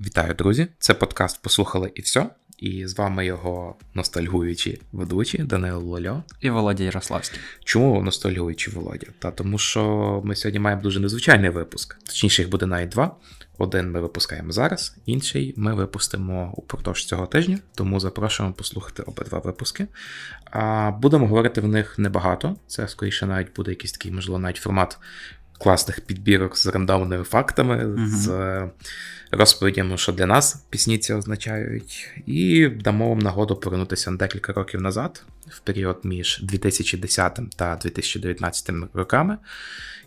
Вітаю, друзі! Це подкаст Послухали і все. І з вами його ностальгуючі ведучі Данило Лольо і Володя Ярославський. Чому ностальгуючі Володя? Та тому, що ми сьогодні маємо дуже незвичайний випуск. Точніше, їх буде навіть два. Один ми випускаємо зараз, інший ми випустимо упродовж цього тижня, тому запрошуємо послухати обидва випуски. А Будемо говорити в них небагато. Це скоріше навіть буде якийсь такий, можливо, навіть формат класних підбірок з рандомними фактами, uh-huh. з розповідями, що для нас пісні ці означають, і дамо вам нагоду повернутися на декілька років назад, в період між 2010 та 2019 роками,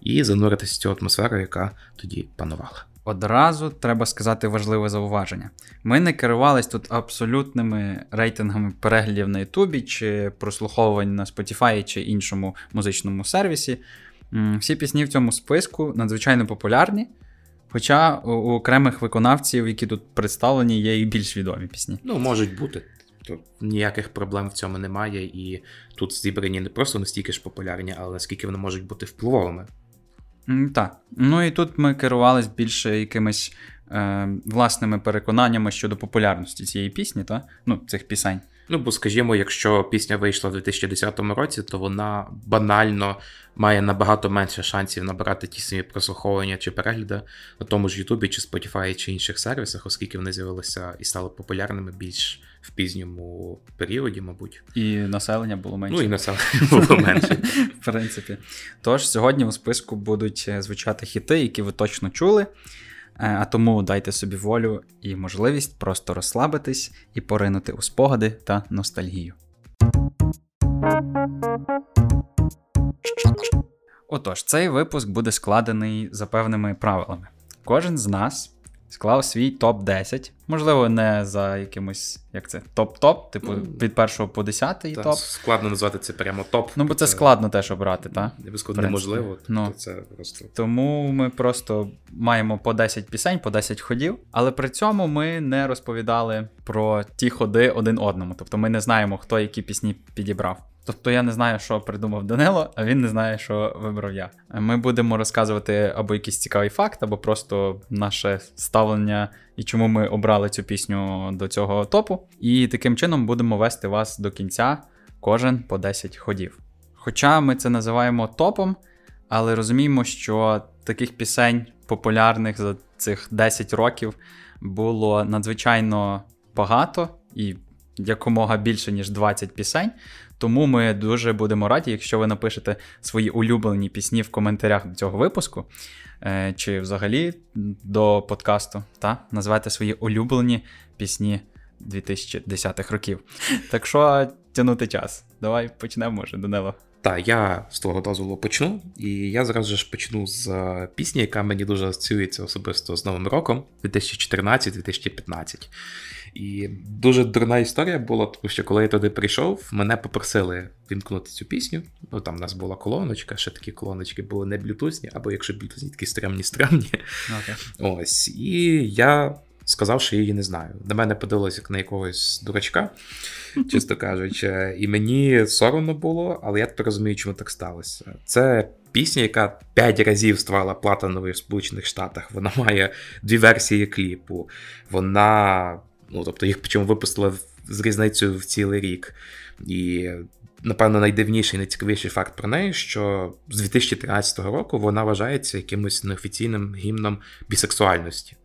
і зануритися в цю атмосферу, яка тоді панувала. Одразу треба сказати важливе зауваження. Ми не керувались тут абсолютними рейтингами переглядів на Ютубі чи прослуховувань на Spotify чи іншому музичному сервісі. Всі пісні в цьому списку надзвичайно популярні. Хоча у окремих виконавців, які тут представлені, є і більш відомі пісні. Ну, можуть бути. Тут ніяких проблем в цьому немає, і тут зібрані не просто настільки ж популярні, але наскільки вони можуть бути впливовими. Так. Ну і тут ми керувалися більше якимись е, власними переконаннями щодо популярності цієї пісні, та? ну, цих пісень. Ну, бо, скажімо, якщо пісня вийшла в 2010 році, то вона банально має набагато менше шансів набирати ті самі прослуховування чи перегляди на тому ж Ютубі, чи Spotify, чи інших сервісах, оскільки вони з'явилися і стали популярними більш в пізньому періоді, мабуть. І населення було менше. Ну, і населення було менше. В принципі. Тож, сьогодні у списку будуть звучати хіти, які ви точно чули. Е, а тому дайте собі волю і можливість просто розслабитись і поринути у спогади та ностальгію. Отож, цей випуск буде складений за певними правилами. Кожен з нас склав свій топ-10. Можливо, не за якимось, як це, топ-топ, типу ну, від першого по десятий топ. Складно назвати це прямо топ. Ну, бо це, це складно теж обрати, так? Неможливо. Ну, то це просто... Тому ми просто маємо по 10 пісень, по 10 ходів, але при цьому ми не розповідали про ті ходи один одному. Тобто ми не знаємо, хто які пісні підібрав. Тобто я не знаю, що придумав Данило, а він не знає, що вибрав я. Ми будемо розказувати або якийсь цікавий факт, або просто наше ставлення і чому ми обрали цю пісню до цього топу. І таким чином будемо вести вас до кінця кожен по 10 ходів. Хоча ми це називаємо топом, але розуміємо, що таких пісень популярних за цих 10 років було надзвичайно багато і якомога більше, ніж 20 пісень. Тому ми дуже будемо раді, якщо ви напишете свої улюблені пісні в коментарях до цього випуску, е, чи взагалі до подкасту, та назвайте свої улюблені пісні 2010-х років. Так що тянути час. Давай почнемо, може, Данило. Так, я з того дозволу почну, і я зразу ж почну з е, пісні, яка мені дуже асоціюється особисто з Новим роком 2014-2015. І дуже дурна історія була, тому що коли я туди прийшов, мене попросили вімкнути цю пісню. Ну там у нас була колоночка, ще такі колоночки були не блютусні, або якщо блютусні, такі стремні Okay. Ось. І я сказав, що я її не знаю. На мене подивилося як на якогось дурачка, чисто кажучи, і мені соромно було, але я тепер розумію, чому так сталося. Це пісня, яка п'ять разів ствала платиновою в Сполучених Штатах. Вона має дві версії кліпу. Вона Ну, тобто їх причому випустили з різницею в цілий рік. І, напевно, найдивніший, найцікавіший факт про неї, що з 2013 року вона вважається якимось неофіційним гімном бісексуальності.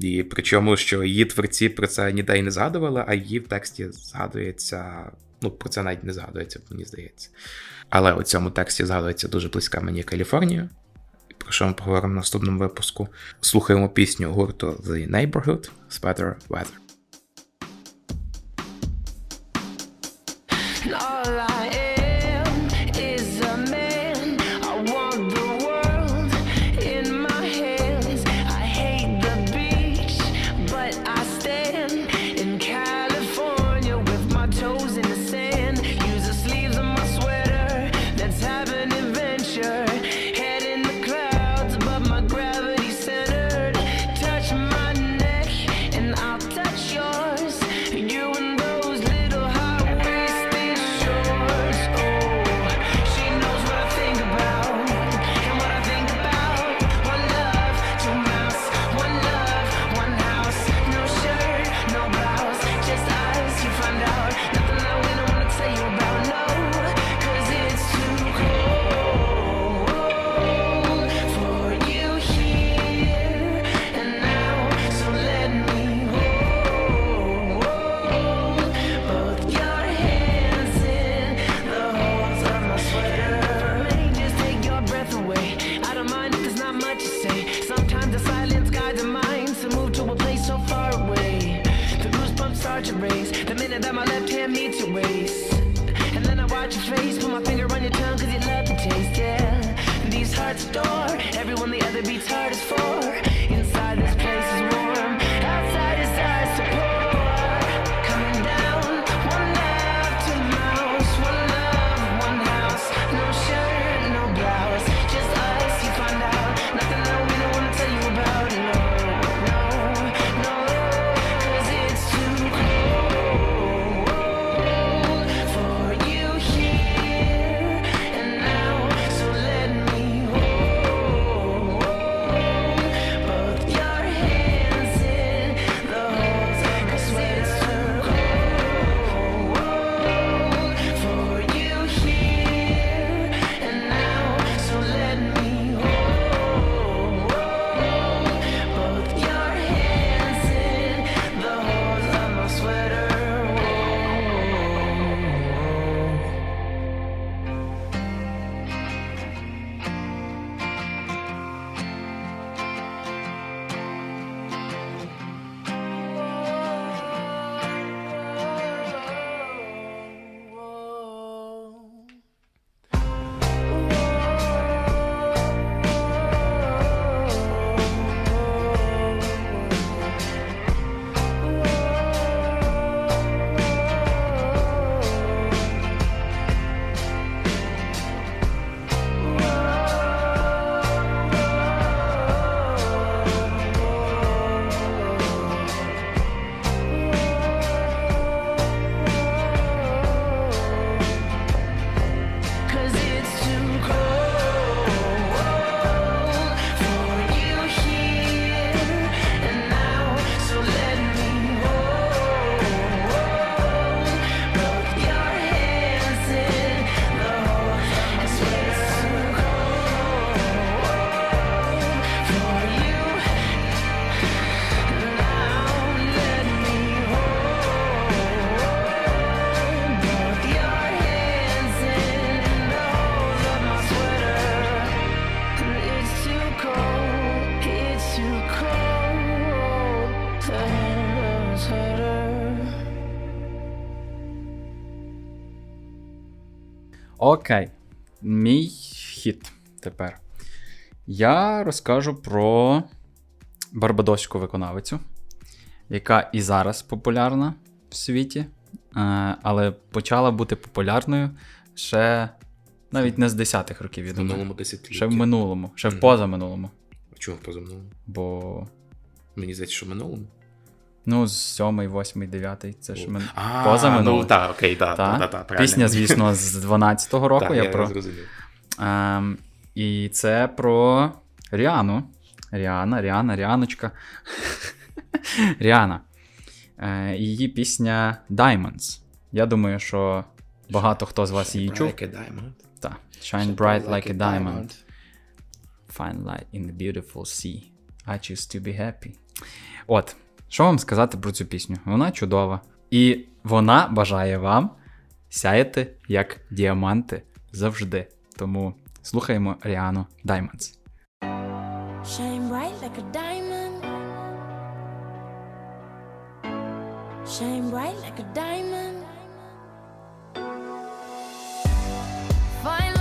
І причому, що її творці про це ніде й не згадували, а її в тексті згадується. Ну, про це навіть не згадується, мені здається. Але у цьому тексті згадується дуже близька мені Каліфорнія, про що ми поговоримо в наступному випуску. Слухаємо пісню гурту The Neighborhood Sweater Weather. Окей, мій хід тепер. Я розкажу про барбадоську виконавицю, яка і зараз популярна в світі, е, але почала бути популярною ще навіть не з 10-х років. я думаю. Минулому десятилітті. Ще в минулому, ще mm. в позаминулому. А чого в позаминулому? Бо. Мені здається, що в минулому. Ну, з сьомий, восьмий, дев'ятий. Це ж ми поза Ну, так, окей, так. Та, та, та, Пісня, звісно, з 12-го року. я про... Ем, І це про Ріану. Ріана, Ріана, Ріаночка. Ріана. Е, Її пісня Diamonds. Я думаю, що багато хто з вас її чув. Так. Shine bright like a diamond. Find light in the beautiful sea. I choose to be happy. От. Що вам сказати про цю пісню? Вона чудова. І вона бажає вам сяяти як діаманти завжди. Тому слухаємо Ріану Diamonds. Shine bright like a diamond. Shine bright like a diamond. Finally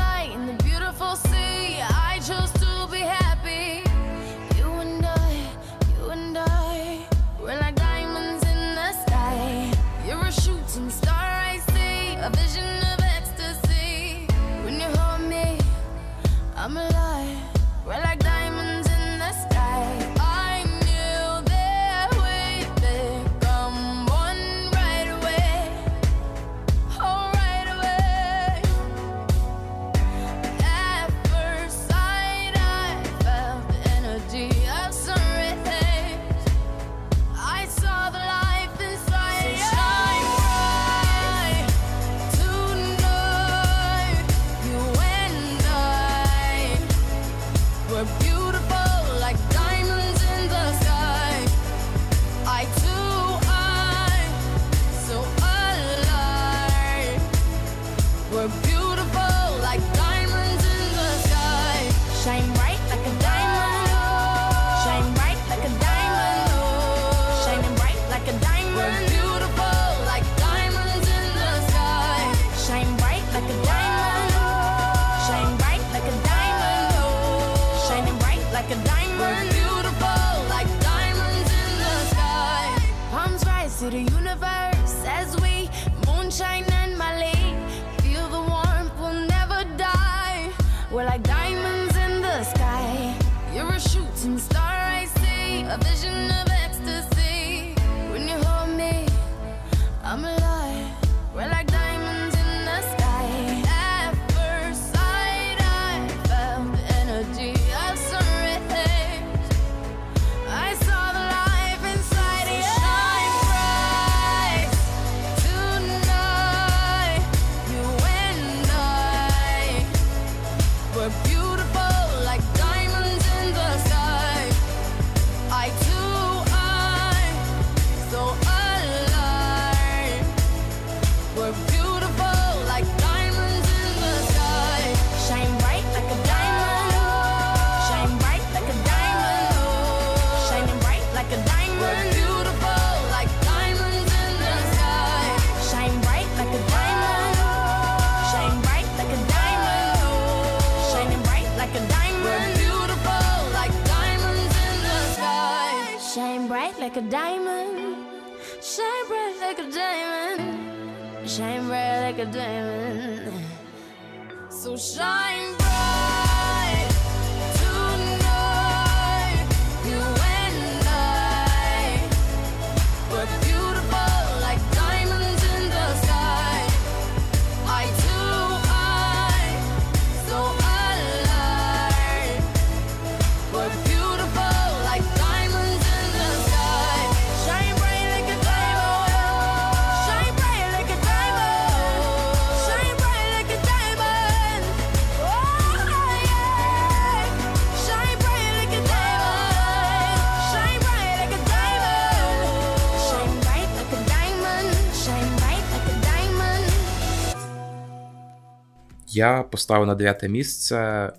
я поставив на дев'яте місце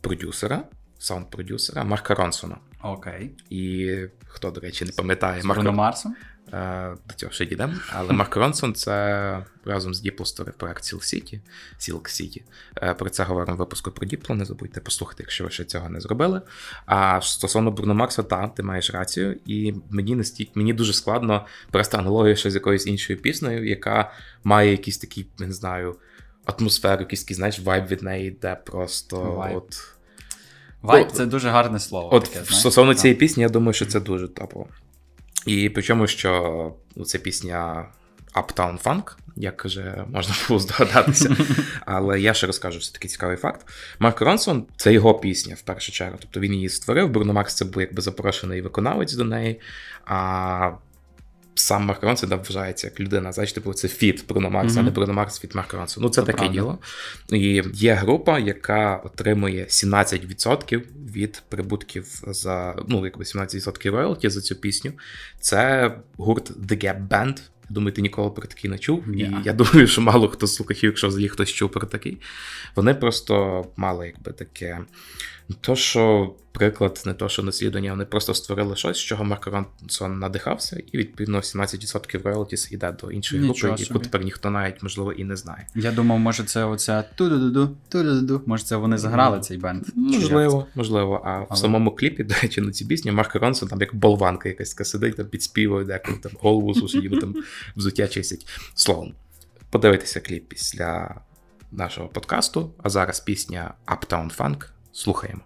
продюсера, саунд-продюсера Марка Ронсона. Окей. І хто, до речі, не пам'ятає Марка Марсон? Е, до цього ще дійдемо. Але Марк Ронсон це разом з Діпло проект Silk City. Silk City. Про це говоримо в випуску про Діпло. Не забудьте послухати, якщо ви ще цього не зробили. А стосовно Бруно Марса, так, ти маєш рацію, і мені не стільки, мені дуже складно перестати аналогію ще з якоюсь іншою піснею, яка має якийсь такий, не знаю атмосферу, якийсь такий, знаєш, вайб від неї, де просто Вайб. от. Вайб Ну, це дуже гарне слово. От таке, стосовно Так. цієї пісні, я думаю, що це дуже топово. І причому, що ну, це пісня Uptown Funk, як вже можна було здогадатися. Але я ще розкажу все такий цікавий факт. Марк Ронсон це його пісня в першу чергу. Тобто він її створив. Бруно Марс це був якби запрошений виконавець до неї. А сам Марк Ронсон да, вважається як людина. Знаєш, типу, це фіт Бруно Марса, а не. Бруно Марс фіт Марк Ронсон. Ну, це, Це таке правда. діло. І є група, яка отримує 17% від прибутків за ну, якби 17% роялті за цю пісню. Це гурт The Gap Band. Думаю, ти ніколи про такий не чув. Ні. І я думаю, що мало хто з слухачів, якщо взагалі хтось чув про такий. Вони просто мали якби таке. Не то, що приклад, не то, що наслідування, вони просто створили щось, з чого Марк Ронсон надихався, і відповідно 17% роялтіс йде до іншої Нічого групи, яку тепер ніхто навіть можливо і не знає. Я думав, може, це оця ту-ду-ду-ду, ту-ду-ду-ду. Може, це вони заграли цей бенд. Можливо, можливо. А в самому кліпі, до речі, на цій пісні Марк Ронсон там як болванка якась така сидить, там підспівує, деколи там голову сусідів, там взуття чистять. Словом, подивитися кліп після нашого подкасту. А зараз пісня Uptown Funk. Слухаємо.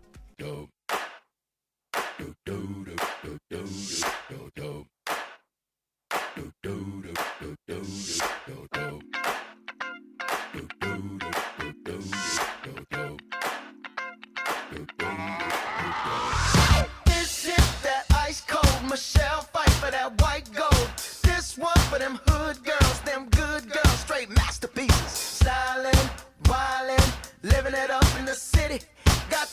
This is that ice cold Michelle fight for that white gold. This one for them hood girls, them good girls, straight masterpieces. Styling, wildin', living it up in the city.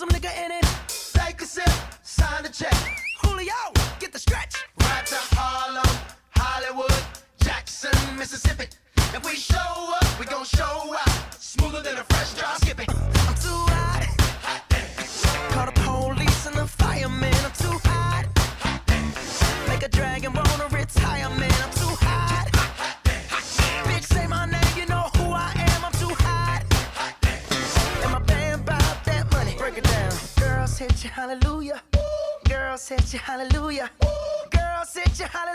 some nigga in it. Take a sip, sign the check. Julio, get the stretch. Right to Harlem, Hollywood, Jackson, Mississippi. If we show up, we gon' show out. Smoother than a fresh drop. Skip it. I'm too hot. Call the police and the fireman. I'm too hot. Make a dragon wanna retire, man. said you hallelujah. Girl said you hallelujah. Girl said you hallelujah.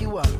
you up.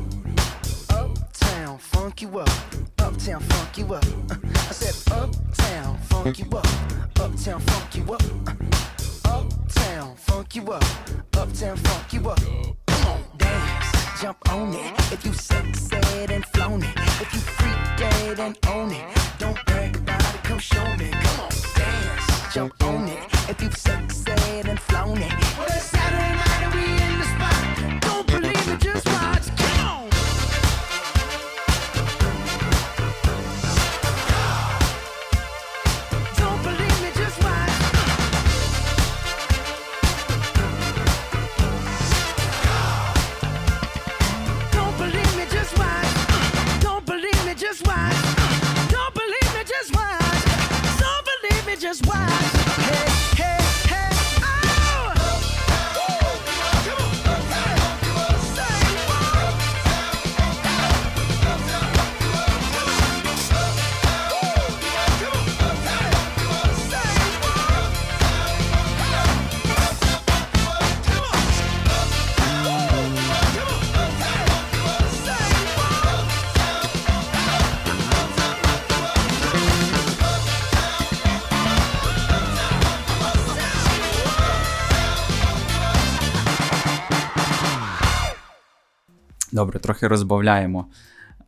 Добре, трохи розбавляємо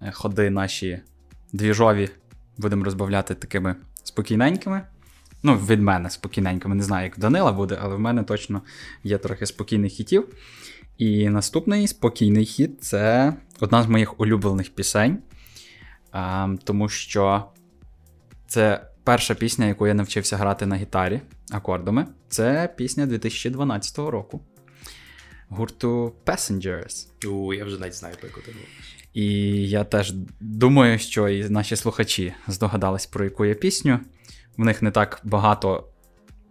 е, ходи наші двіжові. Будемо розбавляти такими спокійненькими. Ну, від мене спокійненькими. Не знаю, як в Данила буде, але в мене точно є трохи спокійних хітів. І наступний спокійний хіт це одна з моїх улюблених пісень. Тому що це перша пісня, яку я навчився грати на гітарі акордами. Це пісня 2012 року гурту Passengers. У, я вже навіть знаю, про яку ти говориш. І я теж думаю, що і наші слухачі здогадались, про яку я пісню. В них не так багато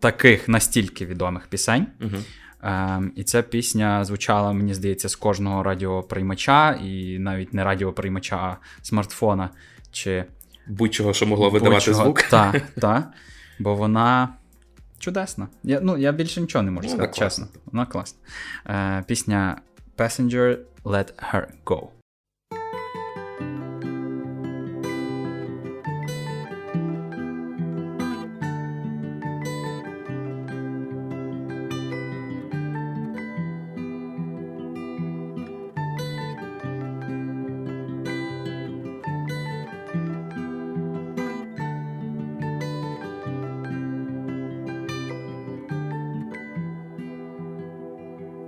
таких настільки відомих пісень. Угу. Ем, і ця пісня звучала, мені здається, з кожного радіоприймача, і навіть не радіоприймача, а смартфона чи Будь-чого, що могло видавати звук. Так, так. Бо вона чудесна. Я, ну, я більше нічого не можу Ну, сказати, вона чесно. Вона класна. Е, пісня Passenger Let Her Go.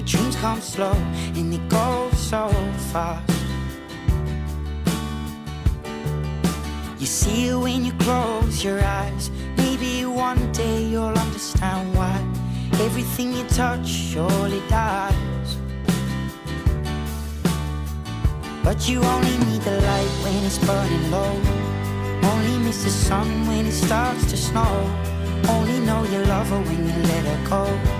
But dreams come slow and they go so fast. You see it when you close your eyes. Maybe one day you'll understand why everything you touch surely dies. But you only need the light when it's burning low. Only miss the sun when it starts to snow. Only know you love her when you let her go.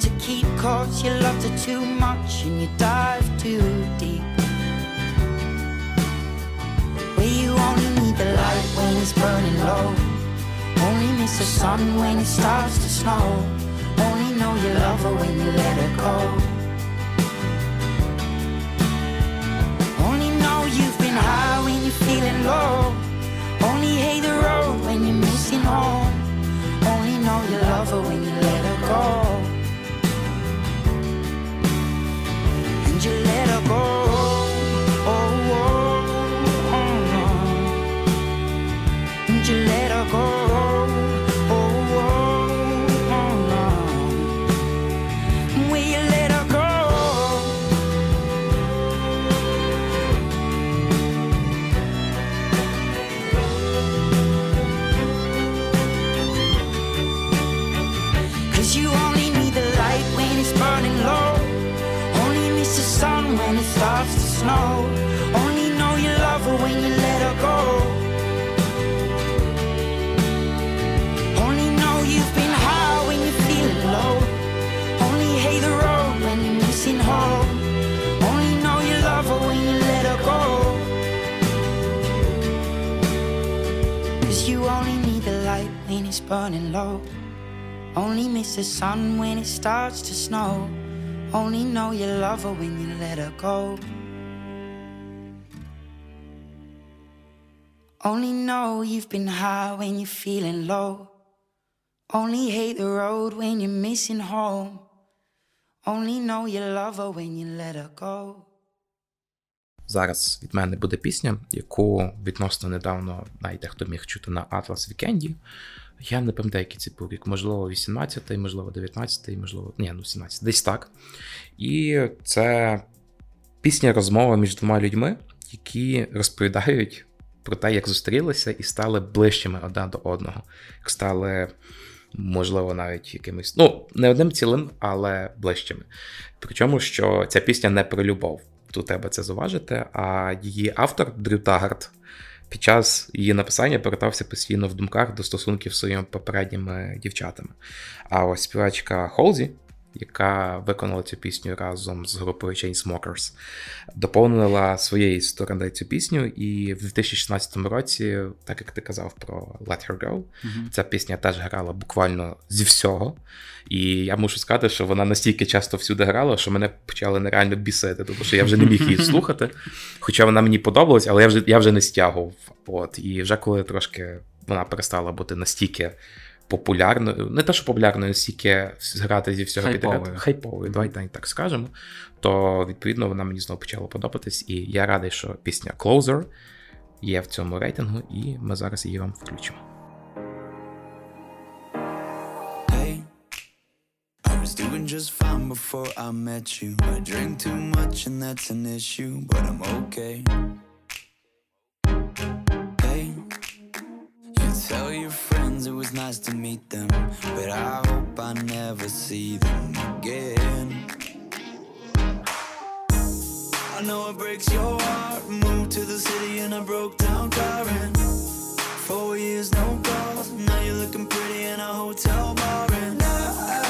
to keep. Cause you loved her too much and you dive too deep. Where you only need the light when it's burning low. Only miss the sun when it starts to snow. Only know you love her when you let her go. Only know you've been high when you're feeling low. Only hate the road when you're missing home. Only know you love her when you let her go. You let her go. burning low. Only miss the sun when it starts to snow. Only know you love her when you let her go. Only know you've been high when you're feeling low. Only hate the road when you're missing home. Only know you love her when you let her go. Зараз від мене буде пісня, яку відносно недавно знаєте, хто міг чути на Atlas Вікенді. Я не пам'ятаю, який це був рік, можливо, 18-й, можливо, 19-й, можливо, ні, ну 17 десь так. І це пісня розмова між двома людьми, які розповідають про те, як зустрілися і стали ближчими одне до одного. Як стали, можливо, навіть якимись, ну, не одним цілим, але ближчими. Причому, що ця пісня не про любов. Тут треба це зуважити, а її автор Дрю Тагард під час її написання повертався постійно в думках до стосунків з своїми попередніми дівчатами. А ось співачка Холзі, яка виконала цю пісню разом з групою Chainsmokers, доповнила своєї сторони цю пісню, і в 2016 році, так як ти казав про Let Her Go, ця пісня теж грала буквально зі всього. І я мушу сказати, що вона настільки часто всюди грала, що мене почали нереально бісити, тому що я вже не міг її слухати. Хоча вона мені подобалась, але я вже, я вже не стягував. От. І вже коли трошки вона перестала бути настільки популярною, не те, що популярною, настільки грати зі всього Хайповою. підряд, хайповою, давайте так скажемо. То відповідно вона мені знову почала подобатись, і я радий, що пісня Closer є в цьому рейтингу, і ми зараз її вам включимо. I was doing just fine before I met you. I drink too much and that's an issue, but I'm okay. Hey, you tell your friends was nice to meet them, but I hope I never see them again. I know it breaks your heart. Moved to the city in a broke down car and Four years, no calls. Now you're looking pretty in a hotel bar, and I,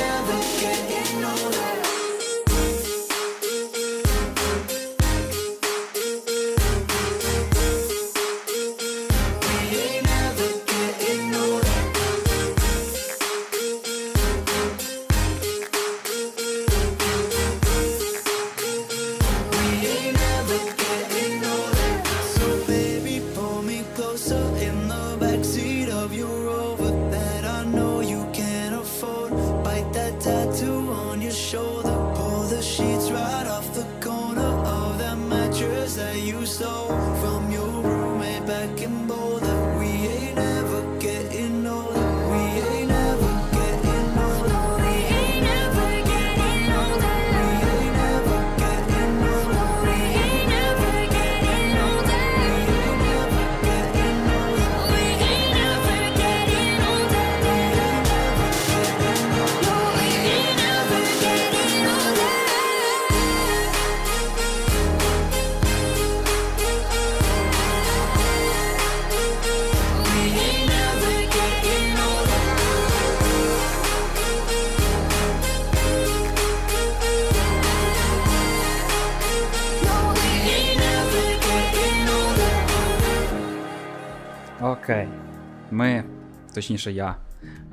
точніше, я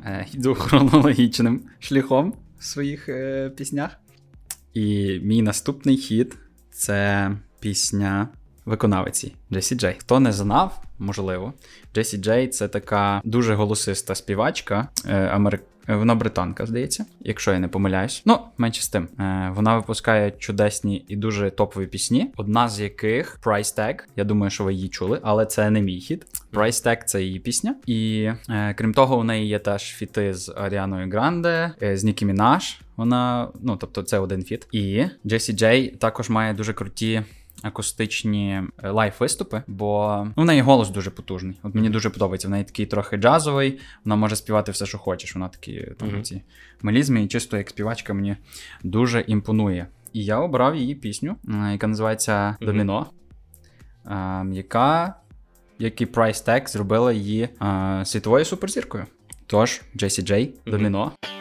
е, йду хронологічним шляхом в своїх е, піснях. І мій наступний хід це пісня виконавиці Джесі Джей. Хто не знав, можливо, Джесі Джей це така дуже голосиста співачка е, американська. Е, вона британка, здається, якщо я не помиляюсь. Ну, менше з тим. Е, вона випускає чудесні і дуже топові пісні. Одна з яких Price Tag. Я думаю, що ви її чули, але це не мій хід. Price Tag це її пісня. І е, крім того, у неї є теж фіти з Аріаною Гранде, з Нікі Мінаш. Вона, ну тобто, це один фіт. І Джесі Джей також має дуже круті акустичні е, лайф-виступи, бо ну, в неї голос дуже потужний. От мені дуже подобається. В неї такий трохи джазовий, вона може співати все, що хочеш. Вона такі там mm-hmm. ці мелізми, і чисто як співачка мені дуже імпонує. І я обрав її пісню, е, яка називається Доміно, mm-hmm. яка який прайс тег зробила її світовою суперзіркою. Тож, JCJ, Доміно. Mm-hmm.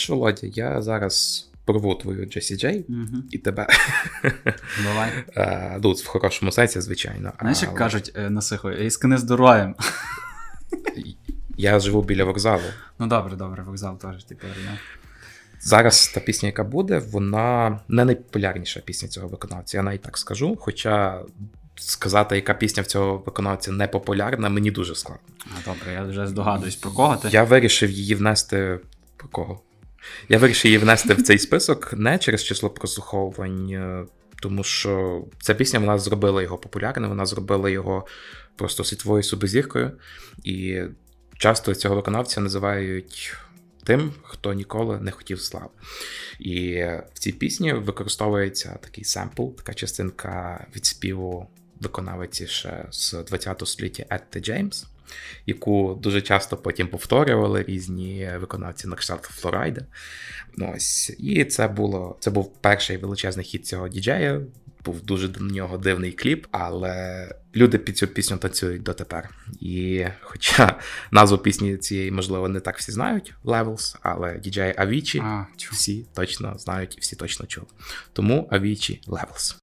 знаєш, Володя, я зараз порву твою JCJ Джей і тебе. Давай. Е, ну, а, в хорошому сенсі, звичайно. Знаєш, як кажуть е, на сихо, різкане здоров'ям. Я живу біля вокзалу. Ну добре, добре, вокзал теж тепер. Зараз та пісня, яка буде, вона не найпопулярніша пісня цього виконавця. Я навіть так скажу. Хоча сказати, яка пісня в цього виконавця не популярна, мені дуже складно. А добре, я вже здогадуюсь про кого ти. Я вирішив її внести про кого. Я вирішив її внести в цей список не через число прослуховувань, е, тому що ця пісня вона зробила його популярним, вона зробила його просто світовою суперзіркою. І часто цього виконавця називають тим, хто ніколи не хотів слави. І в цій пісні використовується такий семпл, така частинка від співу виконавиці ще з 20 століття Етти Джеймс яку дуже часто потім повторювали різні виконавці на кшталт Флорайда. Ось. І це було це був перший величезний хіт цього діджея. Був дуже до нього дивний кліп, але люди під цю пісню танцюють дотепер. І хоча назву пісні цієї, можливо, не так всі знають Levels, але Авічі А, всі точно знають і всі точно чули. Тому Авічі Levels.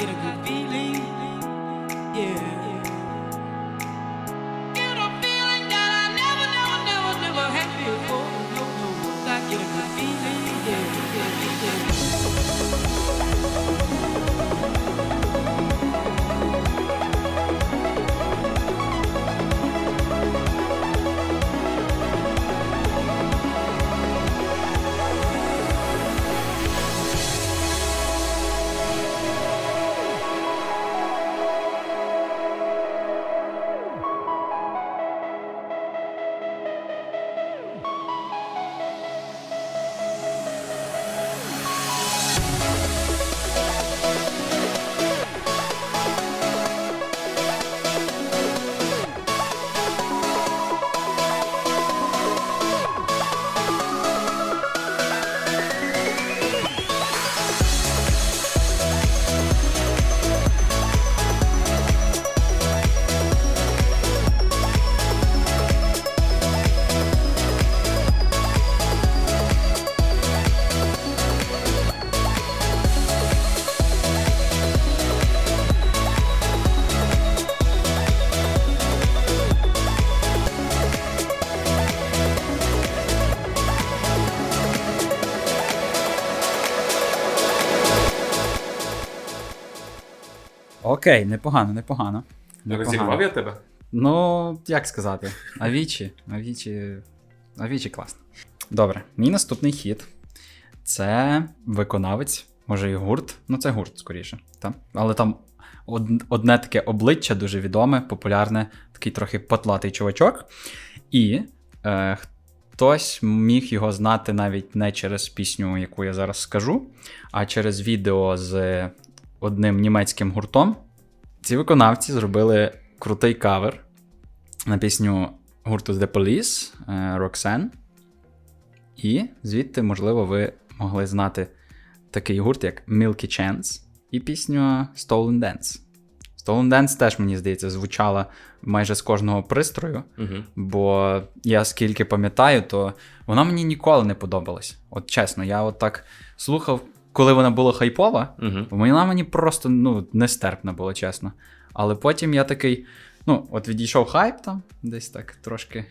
Get a good Окей, непогано, непогано. Розірвав я тебе? Ну, як сказати, Авічі. Авічі. Авічі класно. Добре, мій наступний хіт. Це виконавець, може і гурт. Ну, це гурт, скоріше. Та? Але там одне таке обличчя дуже відоме, популярне, такий трохи потлатий чувачок. І е, хтось міг його знати навіть не через пісню, яку я зараз скажу, а через відео з одним німецьким гуртом. Ці виконавці зробили крутий кавер на пісню гурту The Police е, Roxanne. І звідти, можливо, ви могли знати такий гурт, як Milky Chance і пісню Stolen Dance. Stolen Dance теж, мені здається, звучала майже з кожного пристрою, Угу. бо я скільки пам'ятаю, то вона мені ніколи не подобалась. От чесно, я от так слухав, коли вона була хайпова, Угу. вона мені просто ну, нестерпна була, чесно. Але потім я такий, ну, от відійшов хайп там, десь так трошки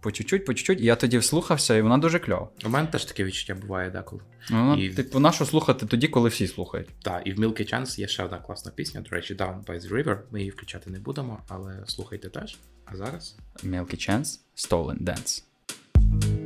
по чуть-чуть, по чуть-чуть, і я тоді вслухався, і вона дуже кльова. У мене теж таке відчуття буває деколи. Вона, І- типу, нашу слухати тоді, коли всі слухають. Так, і в Milky Chance є ще одна класна пісня, до речі, Down by the River. Ми її включати не будемо, але слухайте теж. А зараз Milky Chance, Stolen Dance.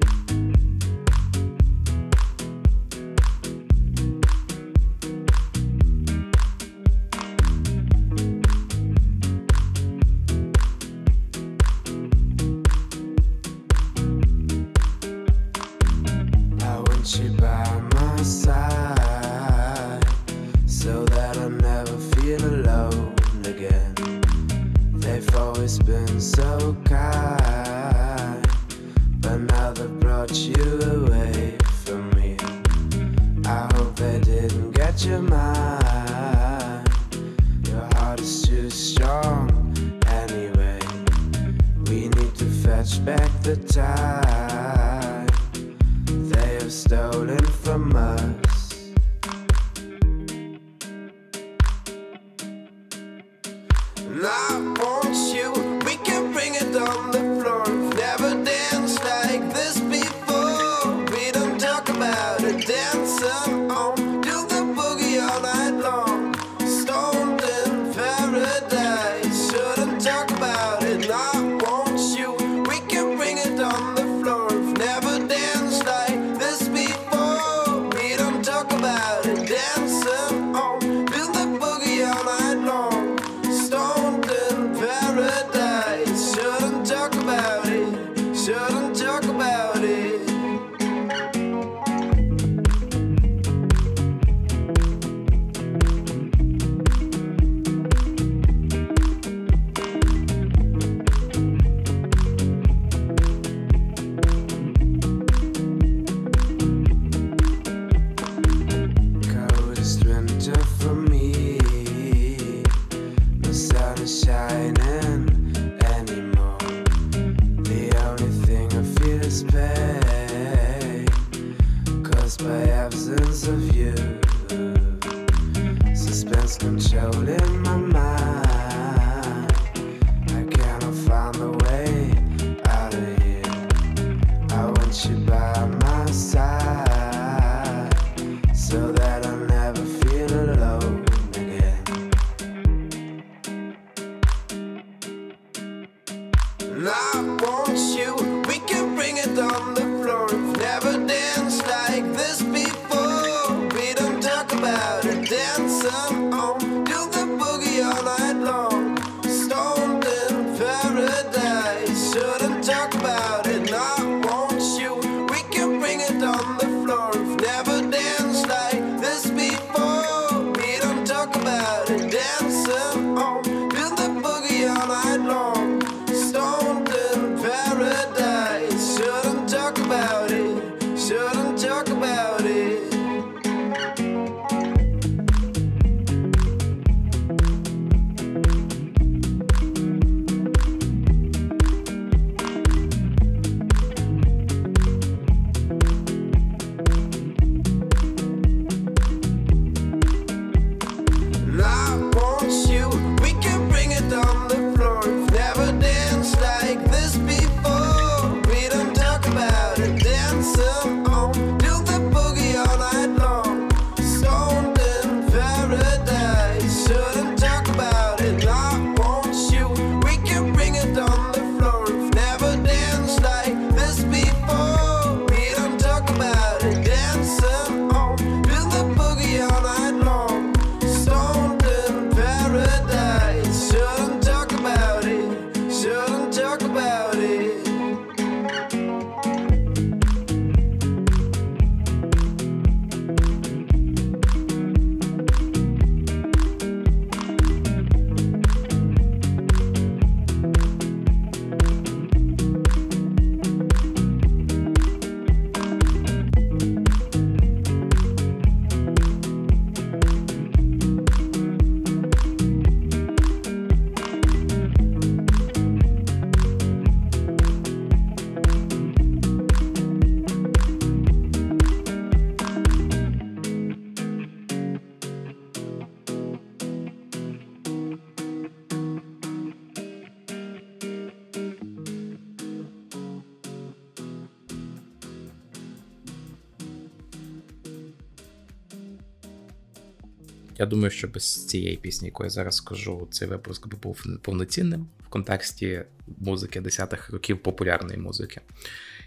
Я думаю, що без цієї пісні, яку я зараз скажу, цей випуск би був повноцінним в контексті музики 10-х років популярної музики.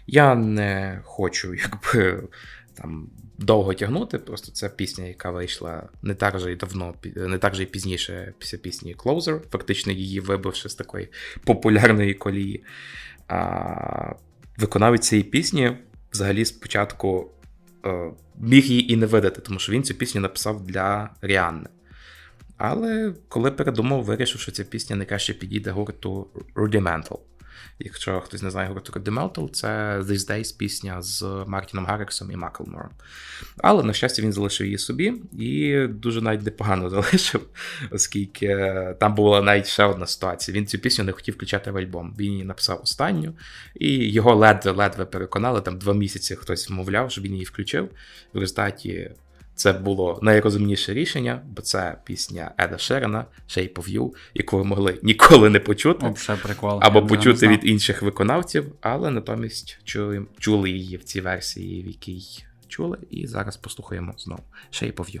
Я не хочу, якби там довго тягнути. Просто це пісня, яка вийшла не так же й давно, не так же й пізніше після пісні Closer, фактично її вибивши з такої популярної колії. А, виконавець цієї пісні взагалі спочатку е, міг її і не видати, тому що він цю пісню написав для Ріанни. Але коли передумав, вирішив, що ця пісня найкраще підійде гурту Rudimental. Якщо хтось не знає гурту Rudimental, це These Days пісня з Мартіном Гарріксом і Маклмором. Але, на щастя, він залишив її собі і дуже навіть непогано залишив, оскільки там була навіть ще одна ситуація. Він цю пісню не хотів включати в альбом. Він її написав останню, і його ледве-ледве переконали. Там два місяці хтось вмовляв, щоб він її включив. В результаті це було найрозумніше рішення, бо це пісня Еда Шерена Shape of You, яку ви могли ніколи не почути. це прикол. Або Я почути від інших виконавців, але натомість чули, чули її в цій версії, в якій чули, і зараз послухаємо знову Shape of You.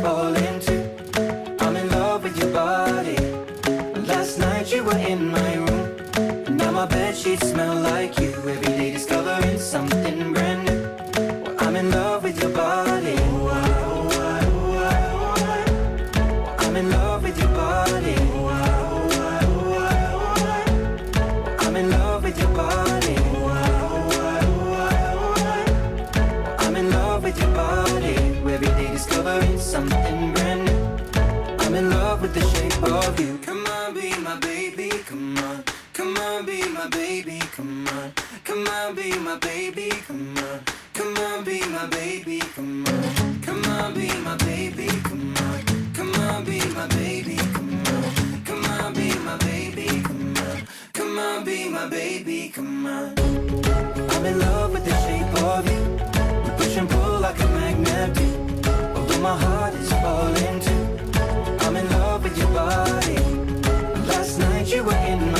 Falling too. I'm in love with your body. Last night you were in my room. Now my bed sheets smell like you. Come on, be my baby, come on. Come on, be my baby, come on. Come on, be my baby, come on. Come on, be my baby, come on. Come on, be my baby, come on. Come on, be my baby, come on. I'm in love with the shape of you. Push and pull like a magnet do. Although my heart is falling too. I'm in love with your body. Last night you were in my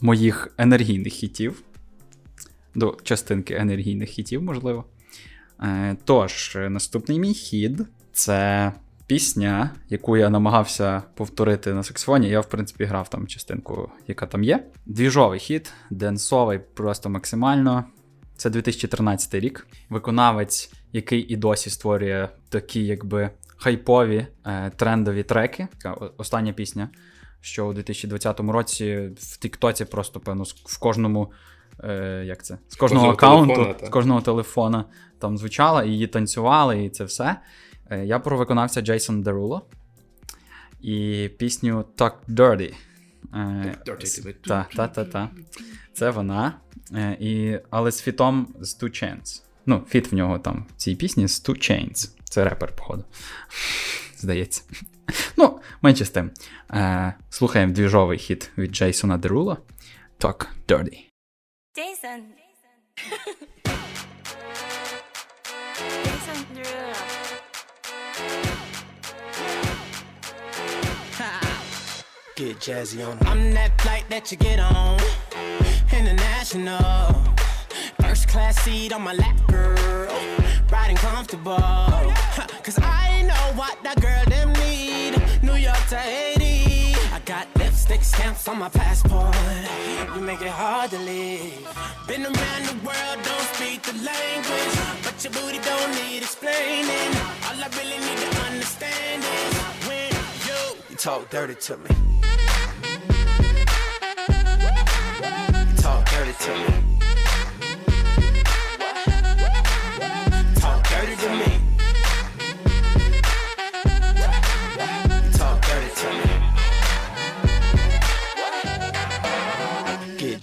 моїх енергійних хітів. До частинки енергійних хітів, можливо. Е, тож, наступний мій хід це пісня, яку я намагався повторити на саксофоні. Я, в принципі, грав там частинку, яка там є. Двіжовий хід, денсовий просто максимально. Це 2013 рік. Виконавець, який і досі створює такі, якби хайпові е, трендові треки. Остання пісня, що у 2020 році в Тіктоці просто, певно, в кожному. Е, як це? З кожного Кожного аккаунту, з кожного телефона там звучала, і її танцювали, і це все. Е, я про виконавця Джейсон Деруло і пісню Talk Dirty. Е. Та, та, та, та. Це вона. Е, і, але з фітом з Two Chainz. Ну, фіт в нього там в цій пісні з Two Chainz. Це репер, походу. Здається. Ну, менше з тим. Е, слухаємо двіжовий хіт від Джейсона Дерула. Talk Dirty. Jason. Jason Derulo. Get jazzy on I'm that flight that you get on. International. First class seat on my lap, girl. Riding comfortable. Huh, Cause I know what that girl them need. New York to Haiti. I got lipstick stamps on my passport. You make it hard to leave. Been around the world, don't speak the language. But your booty don't need explaining. All I really need to understand is when you You talk dirty to me. You talk dirty to me.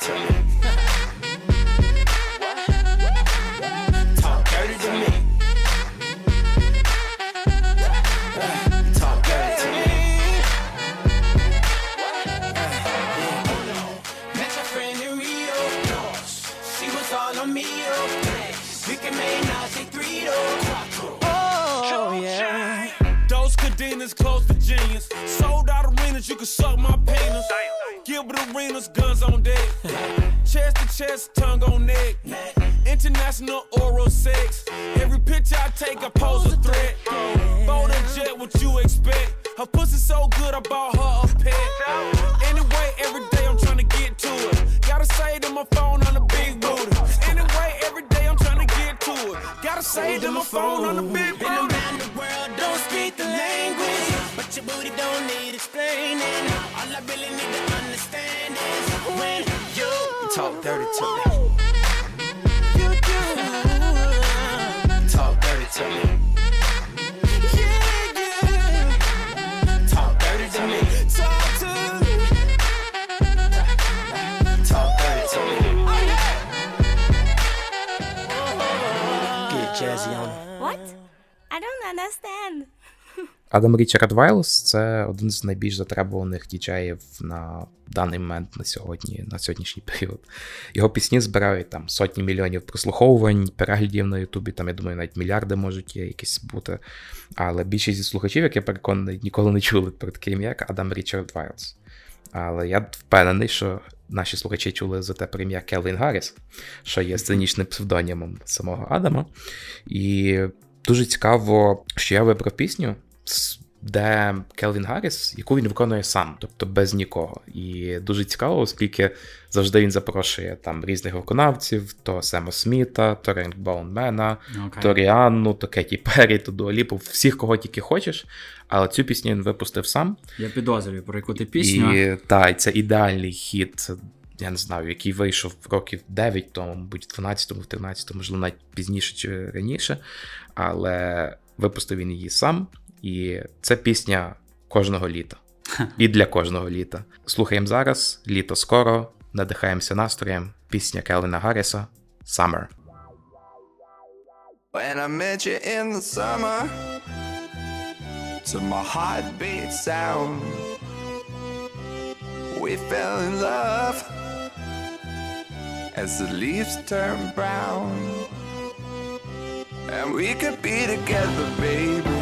To me. Talk dirty to me. Talk dirty to me. Met your friend in Rio. She was all on me. We can make Nazi three Oh, yeah. Those cadenas close to genius. Sold out arenas, you can suck my penis. Gilbert Arenas, guns on deck. chest to chest, tongue on neck. International oral sex. Every picture I take, I pose a threat. Bold and jet, what you expect? Her pussy so good, I bought her a pet. Anyway, every day I'm trying to get to it. Gotta say to my phone on the big booty. Anyway, every day I'm trying to get to it. Gotta say to my phone on the big Been booty. around the world, don't speak the language, your booty don't need explaining. All I really need to understand is when you You talk dirty to me. you do. Talk dirty to me. Yeah, yeah. Talk dirty to me. Talk to me. Talk dirty to me. Oh, yeah. Get jazzy on 'em. What? I don't understand. Адам Річард Вайлс це один з найбільш затребуваних діджеїв на даний момент на сьогодні, на сьогоднішній період. Його пісні збирають там сотні мільйонів прослуховувань, переглядів на Ютубі, там, я думаю, навіть мільярди можуть є якісь бути. Але більшість зі слухачів, як я переконаний, ніколи не чули про ім'я, як Адам Річард Вайлс. Але я впевнений, що наші слухачі чули за те про Келвін Гарріс, що є сценічним псевдонімом самого Адама. І дуже цікаво, що я вибрав пісню, де Келвін Гарріс, яку він виконує сам, тобто без нікого. І дуже цікаво, оскільки завжди він запрошує там різних виконавців: то Сема Сміта, то Рейнбоунмена, Окей. то Ріанну, то Кеті Перрі, то Дуаліпу, всіх, кого тільки хочеш. Але цю пісню він випустив сам. Я підозрюю, про яку ти пісню. І та, і це ідеальний хіт. Я не знаю, який вийшов років 9 тому, мабуть, 12-му, 13-му, можливо, навіть пізніше чи раніше. Але Випустив він її сам, і це пісня кожного літа. І для кожного літа. Слухаємо зараз, літо скоро, надихаємося настроєм. Пісня Келвіна Гарріса Summer. When I met you in the summer, to my heartbeat sound, we fell in love as the leaves turn brown. And we could be together, baby,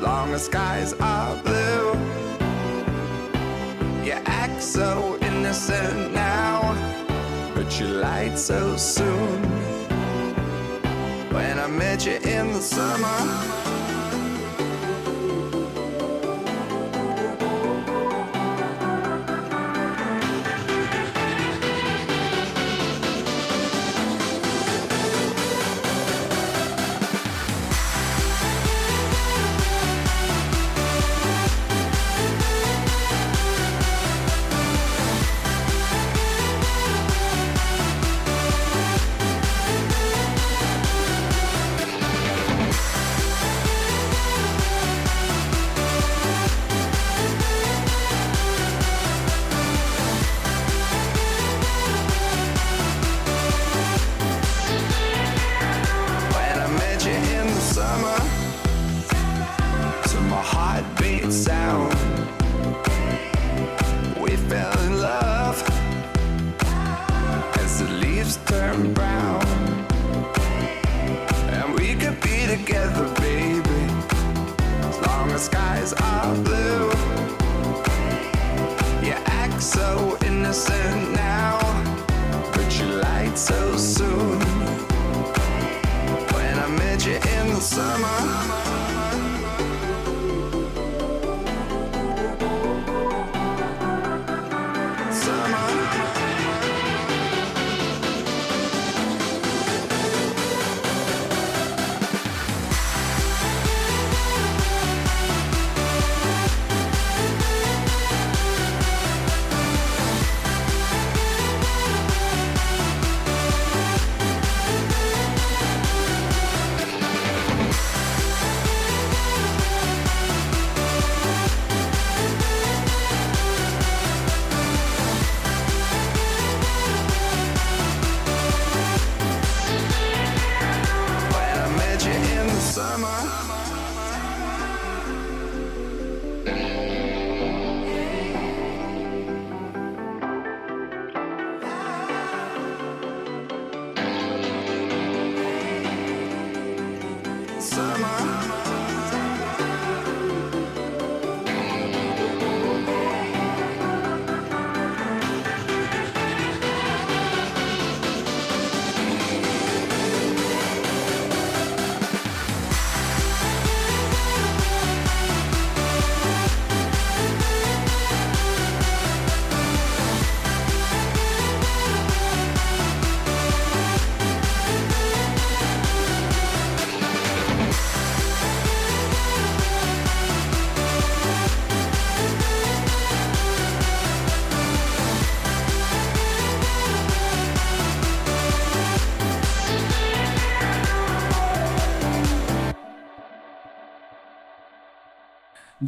long as skies are blue. You act so innocent now, but you lied so soon when I met you in the summer.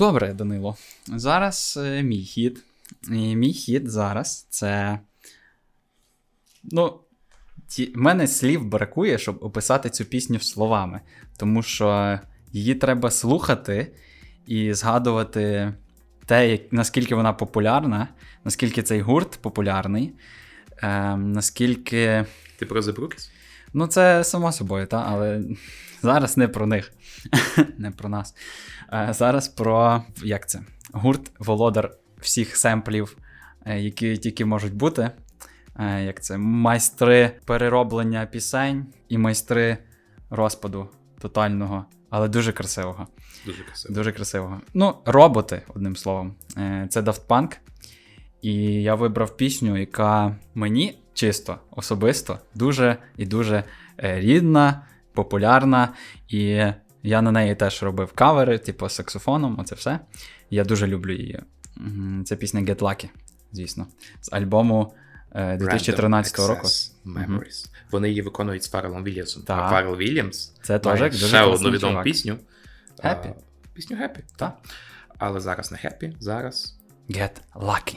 Добре, Данило. Зараз е, мій хід. І мій хід зараз це. Ну, ті... в мене слів бракує, щоб описати цю пісню словами. Тому що її треба слухати і згадувати те, як... наскільки вона популярна, наскільки цей гурт популярний, е... наскільки. Ти про The Brooks? Ну, це само собою, та, але зараз не про них, не про нас. Е, Зараз про як це? Гурт володар всіх семплів, е, які тільки можуть бути. Е, Як це? Майстри перероблення пісень і майстри розпаду тотального, але дуже красивого. Дуже красиво. Дуже красивого. Ну, роботи, одним словом. Це Daft Punk. І я вибрав пісню, яка мені чисто, особисто, дуже і дуже рідна, популярна. І я на неї теж робив кавери, типу саксофоном, оце все. Я дуже люблю її. Це пісня Get Lucky, звісно, з альбому е, 2013 року. Memories. Вони її виконують з Фарелом Вільямсом. Фарел Вільямс Це теж ще одну відому чувак. пісню. Happy. Пісню Happy, так. Але зараз не Happy, зараз. Get Lucky.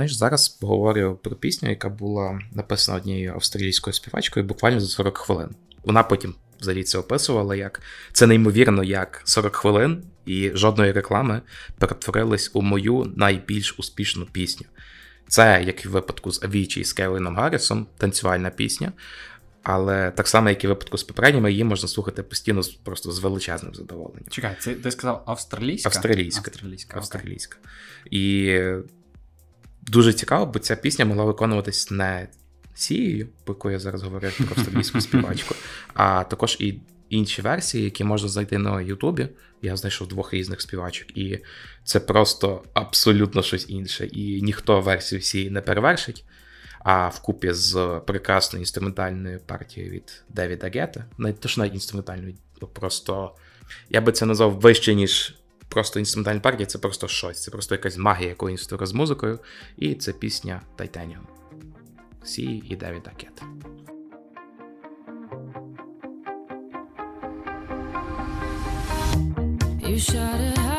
Знаєш, зараз поговорю про пісню, яка була написана однією австралійською співачкою буквально за 40 хвилин. Вона потім взагалі це описувала, як це неймовірно, як 40 хвилин і жодної реклами перетворились у мою найбільш успішну пісню. Це, як і в випадку з Авічі і з Келіном Гаррісом, танцювальна пісня. Але так само, як і в випадку з попередніми, її можна слухати постійно просто з величезним задоволенням. Чекай, це ти сказав австралійська? Австралійська. Австралійська. австралійська. І Дуже цікаво, бо ця пісня могла виконуватись не цією, про яку я зараз говорив про австралійську співачку, а також і інші версії, які можна знайти на Ютубі. Я знайшов двох різних співачок, і це просто абсолютно щось інше. І ніхто версію всієї не перевершить. А вкупі з прекрасною інструментальною партією від Девіда Гетта, то тож навіть інструментальною, просто я би це назвав вище, ніж просто інструментальна партія, це просто щось. Це просто якась магія, яку він створив з музикою. І це пісня Titanium. Сі і Девіда Акет. You shot it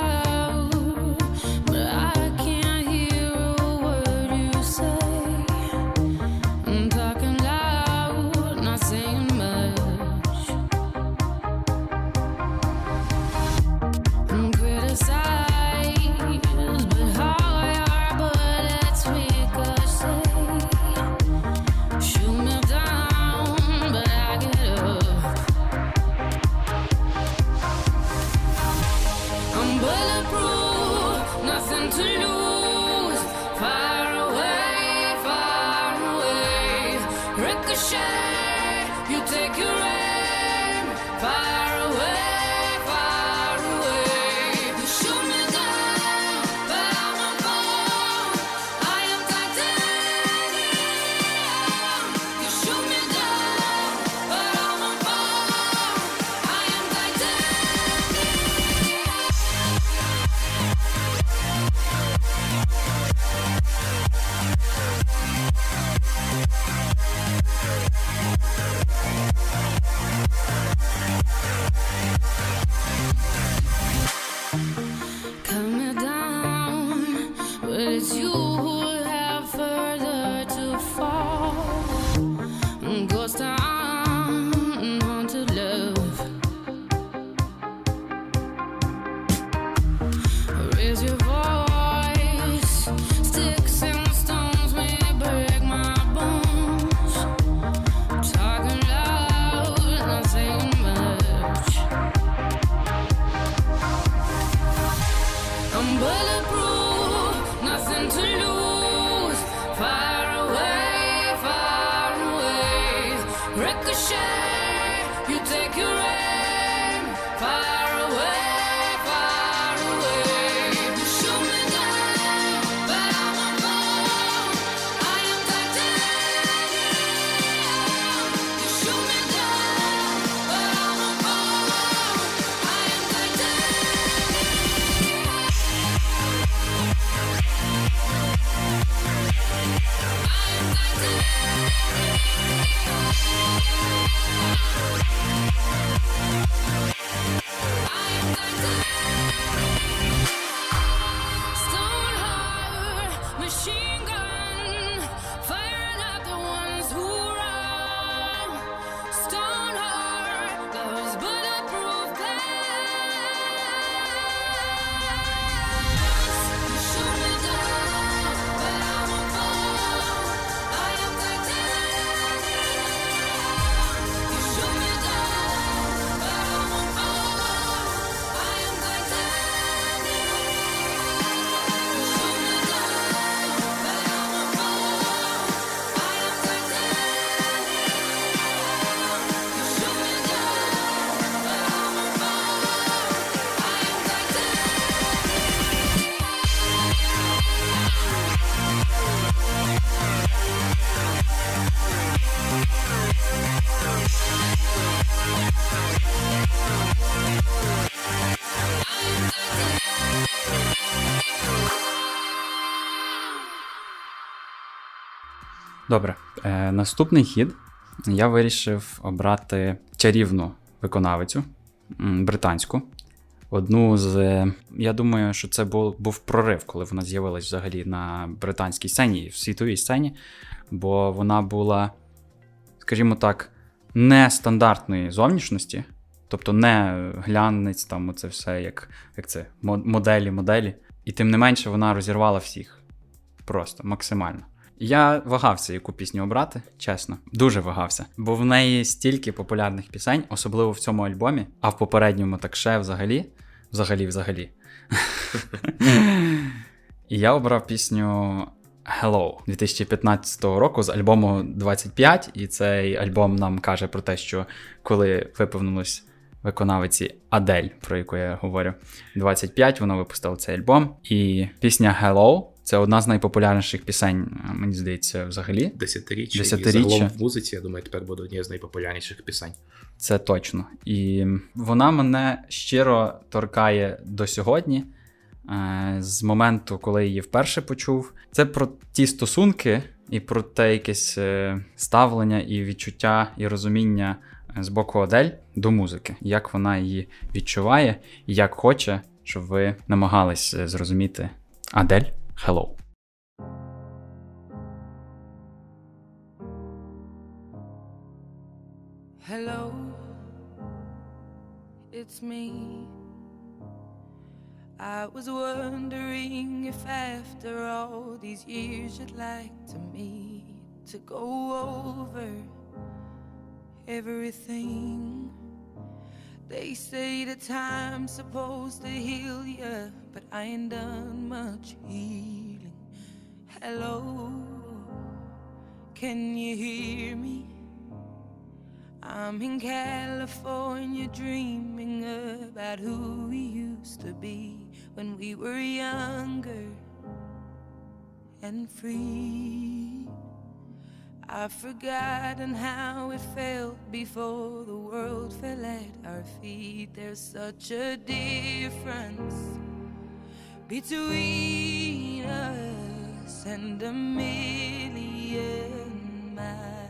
Thank you. Е, наступний хід я вирішив обрати чарівну виконавицю британську. Одну з. е, Я думаю, що це був, був прорив, коли вона з'явилась взагалі на британській сцені і в світовій сцені, бо вона була, скажімо так, нестандартної зовнішності, тобто не глянець, там оце все, як, як це, моделі, моделі. І тим не менше вона розірвала всіх. Просто максимально. Я вагався, яку пісню обрати, чесно, дуже вагався. Бо в неї стільки популярних пісень, особливо в цьому альбомі, а в попередньому так ще взагалі. Взагалі, взагалі. І я обрав пісню Hello 2015 року з альбому 25. І цей альбом нам каже про те, що коли виповнилось виконавиці Адель, про яку я говорю. 25 вона випустила цей альбом. І пісня Hello це одна з найпопулярніших пісень, мені здається, взагалі. Десятиріччя. Десятиріччя. І загалом в музиці, я думаю, тепер буде однією з найпопулярніших пісень. Це точно. І вона мене щиро торкає до сьогодні. е, З моменту, коли її вперше почув. Це про ті стосунки і про те якесь е, ставлення і відчуття і розуміння е, з боку Адель до музики, як вона її відчуває, і як хоче, щоб ви намагались е, зрозуміти Адель Hello. Hello, it's me. I was wondering if after all these years you'd like to meet to go over everything. They say the time's supposed to heal you, but I ain't done much healing. Hello, can you hear me? I'm in California dreaming about who we used to be when we were younger and free. I've forgotten how it felt before the world fell at our feet. There's such a difference between us and a million miles.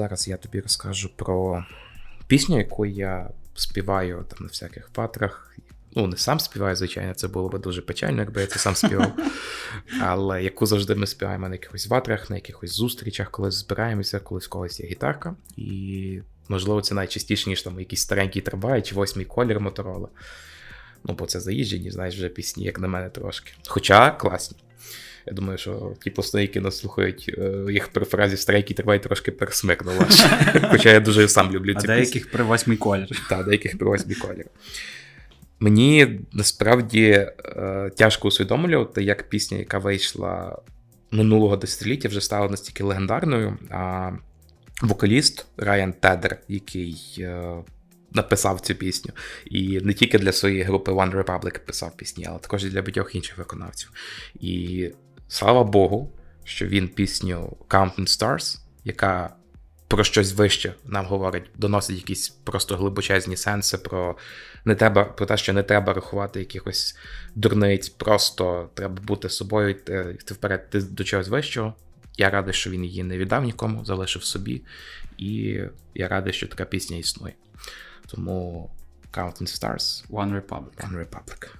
Зараз я тобі розкажу про пісню, яку я співаю там на всяких патрах. Ну, не сам співаю, звичайно, це було б дуже печально, якби я це сам співав. Але яку завжди ми співаємо на якихось ватрах, на якихось зустрічах, коли збираємося, коли в когось є гітарка. І, можливо, це найчастіше, ніж там якийсь старенький трамвай чи восьмий колір моторола. Ну, бо це заїжджені, знаєш, вже пісні, як на мене трошки. Хоча класні. Я думаю, що ті пости, які нас слухають, е, їх при фразі старенький трамвай трошки пересмикнуло. Хоча я дуже сам люблю А ці деяких при восьмий колір. та, деяких при восьмій колір. Мені насправді е, тяжко усвідомлювати, як пісня, яка вийшла минулого десятиліття, вже стала настільки легендарною. А вокаліст Райан Тедер, який е, написав цю пісню, і не тільки для своєї групи One Republic писав пісні, але також і для багатьох інших виконавців. І слава Богу, що він пісню Counting Stars, яка про щось вище нам говорить, доносить якісь просто глибочезні сенси про не треба, про те, що не треба рахувати якихось дурниць, просто треба бути собою, йти, йти вперед йти до чогось вищого. Я радий, що він її не віддав нікому, залишив собі, і я радий, що така пісня існує. Тому Counting Stars, One Republic. One Republic.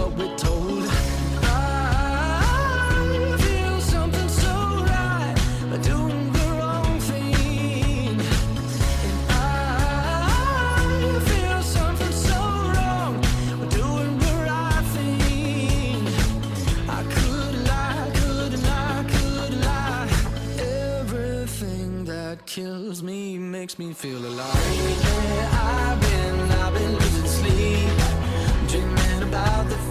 kills me makes me feel alive. Lately, I've been, I've been losing sleep, dreaming about the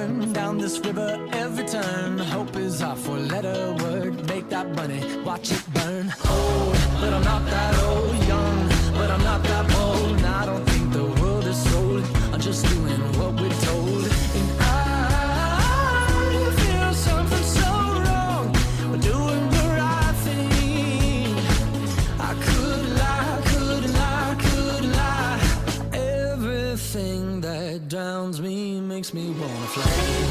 burn down this river every turn. Hope is our four letter word. Make that money, watch it burn. Old, but I'm not that old. Young, but I'm not that bold. And I don't think the world is sold. I'm just doing what we're told. And I feel something so wrong. We're doing the right thing. I could lie, could lie, could lie. Everything that drowns me makes me wanna fly.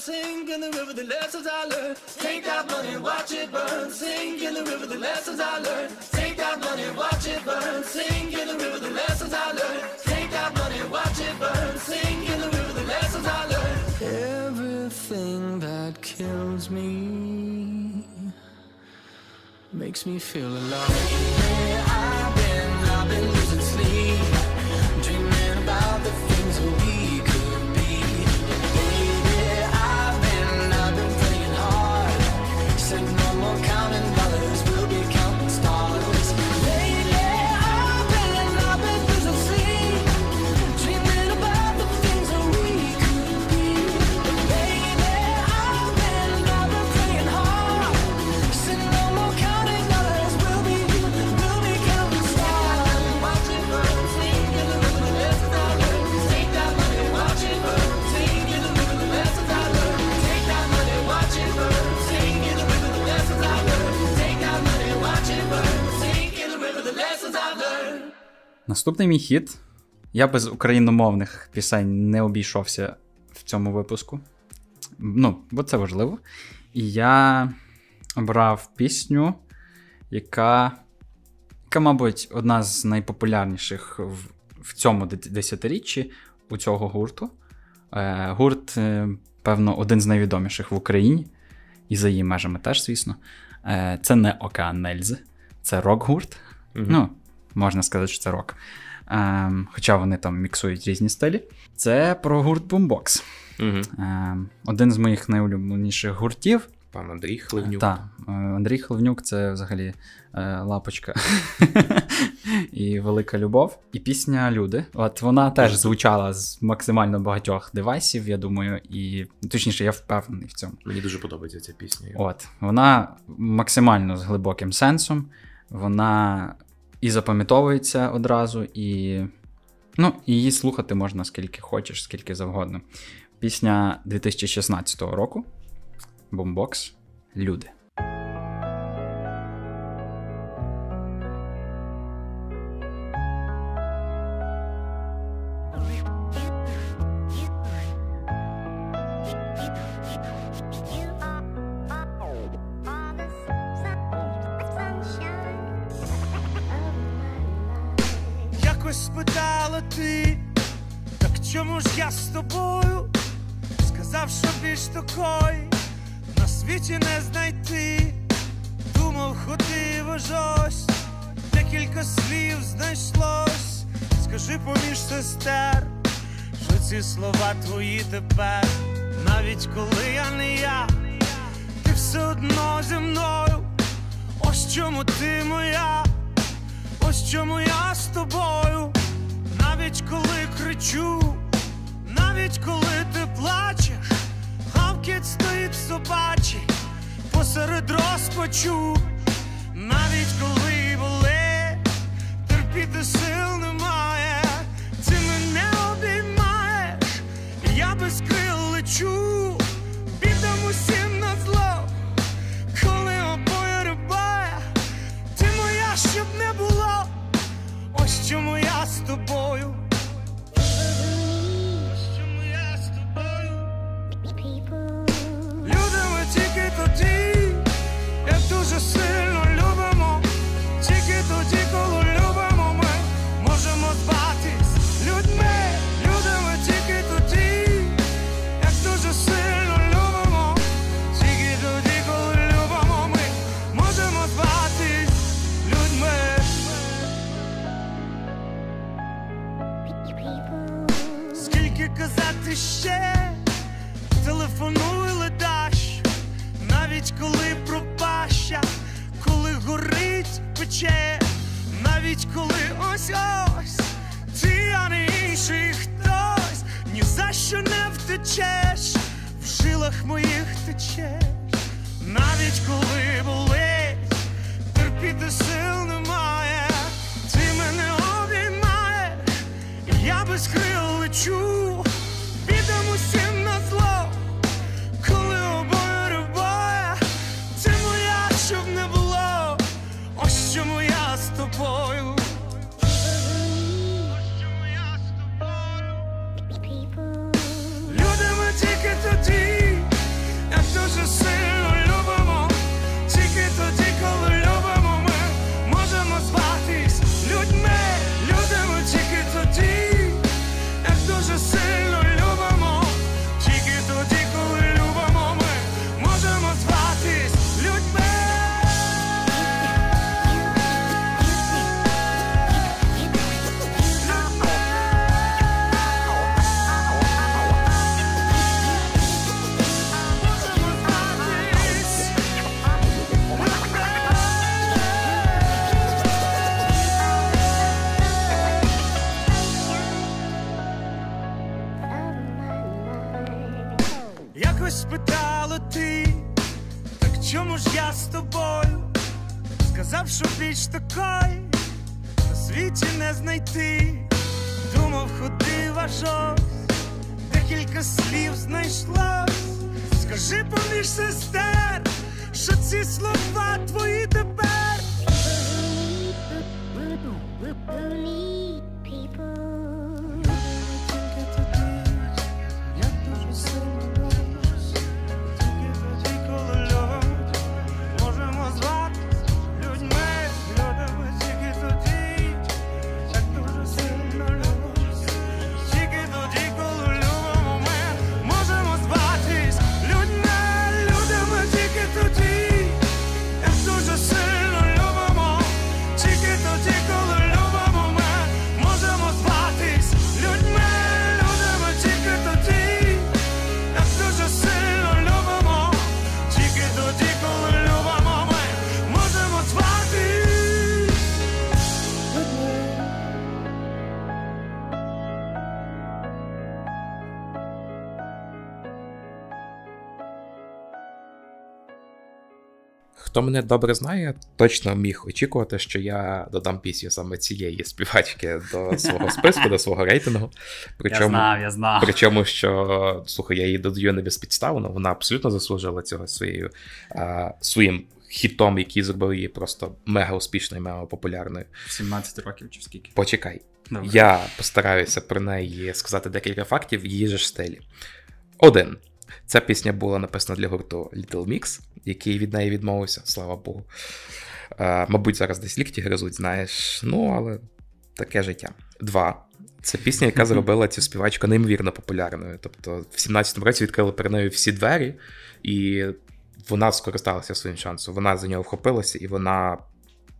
Sink in the river, the lessons I learned. Take that money, watch it burn, sink in the river, the lessons I learned. Take that money, watch it burn, sink in the river, the lessons I learned. Take that money, watch it burn, sink in the river, the lessons I learned. Everything that kills me makes me feel alive. Yeah, I've been, I've been losing sleep, dreaming about the things we Наступний мій хіт. Я без україномовних пісень не обійшовся в цьому випуску. Ну, бо це важливо. І я обрав пісню, яка, яка мабуть, одна з найпопулярніших в, в цьому десятиріччі у цього гурту. Е, гурт, е, певно, один з найвідоміших в Україні, і за її межами теж, звісно. Е, це не Океан Нельзи, це рок-гурт. Ну, можна сказати, що це рок. Ем, хоча вони там міксують різні стилі. Це про гурт Boombox. Угу. Ем, один з моїх найулюбленіших гуртів. Пан Андрій Хливнюк. Так, е, Андрій Хливнюк це взагалі е, лапочка і велика любов. І пісня Люди. От вона теж звучала з максимально багатьох девайсів, я думаю, і точніше, я впевнений в цьому. Мені дуже подобається ця пісня. От, вона максимально з глибоким сенсом, вона і запам'ятовується одразу, і ну, її слухати можна скільки хочеш, скільки завгодно. Пісня 2016 року. Бомбокс. Люди. Хто мене добре знає, точно міг очікувати, що я додам пісню саме цієї співачки до свого списку, до свого рейтингу. Я знав, я знав. Причому, що слухай, я її додаю не безпідставно, вона абсолютно заслужила цього своєю, а, своїм хітом, який зробив її просто мега успішною, мега популярною. 17 років чи скільки. Почекай. Добре. Я постараюся про неї сказати декілька фактів в її же ж стилі. Один. Ця пісня була написана для гурту Little Mix, який від неї відмовився, слава Богу. Е, мабуть, зараз десь лікті гризуть, знаєш. Ну, але таке життя. Два. Це пісня, яка зробила цю співачку неймовірно популярною. Тобто, в 17-му році відкрили перед нею всі двері, і вона скористалася своїм шансом. Вона за нього вхопилася, і вона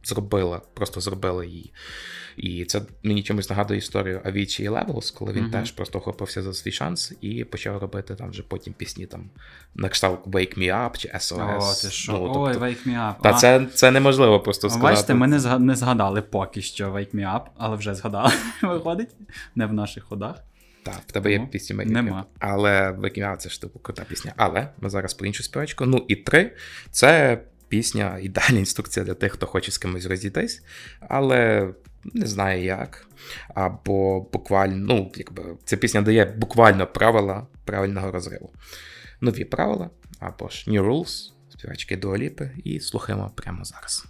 зробила, просто зробила її. І це мені чомусь нагадує історію Avicii і Levels, коли він Мгм. теж просто охопився за свій шанс і почав робити там вже потім пісні там на кшталт Wake Me Up чи SOS. О, ти що? Ну, Ой, тобто- Wake Me Up. Та А. це, це неможливо просто А сказати. Бачите, ми не, не згадали поки що Wake Me Up, але вже згадали. Виходить, не в наших ходах. Так, в тебе є Wake Me нема. Up. Але Wake Me Up це ж типу крута пісня. Але ми зараз про іншу співачку. Ну і три. Це пісня, ідеальна інструкція для тих, хто хоче з кимось розійтись, але не знає як. Або буквально, ну, якби ця пісня дає буквально правила правильного розриву. Нові правила, або ж New Rules, співачки Дуаліпи, і слухаємо прямо зараз.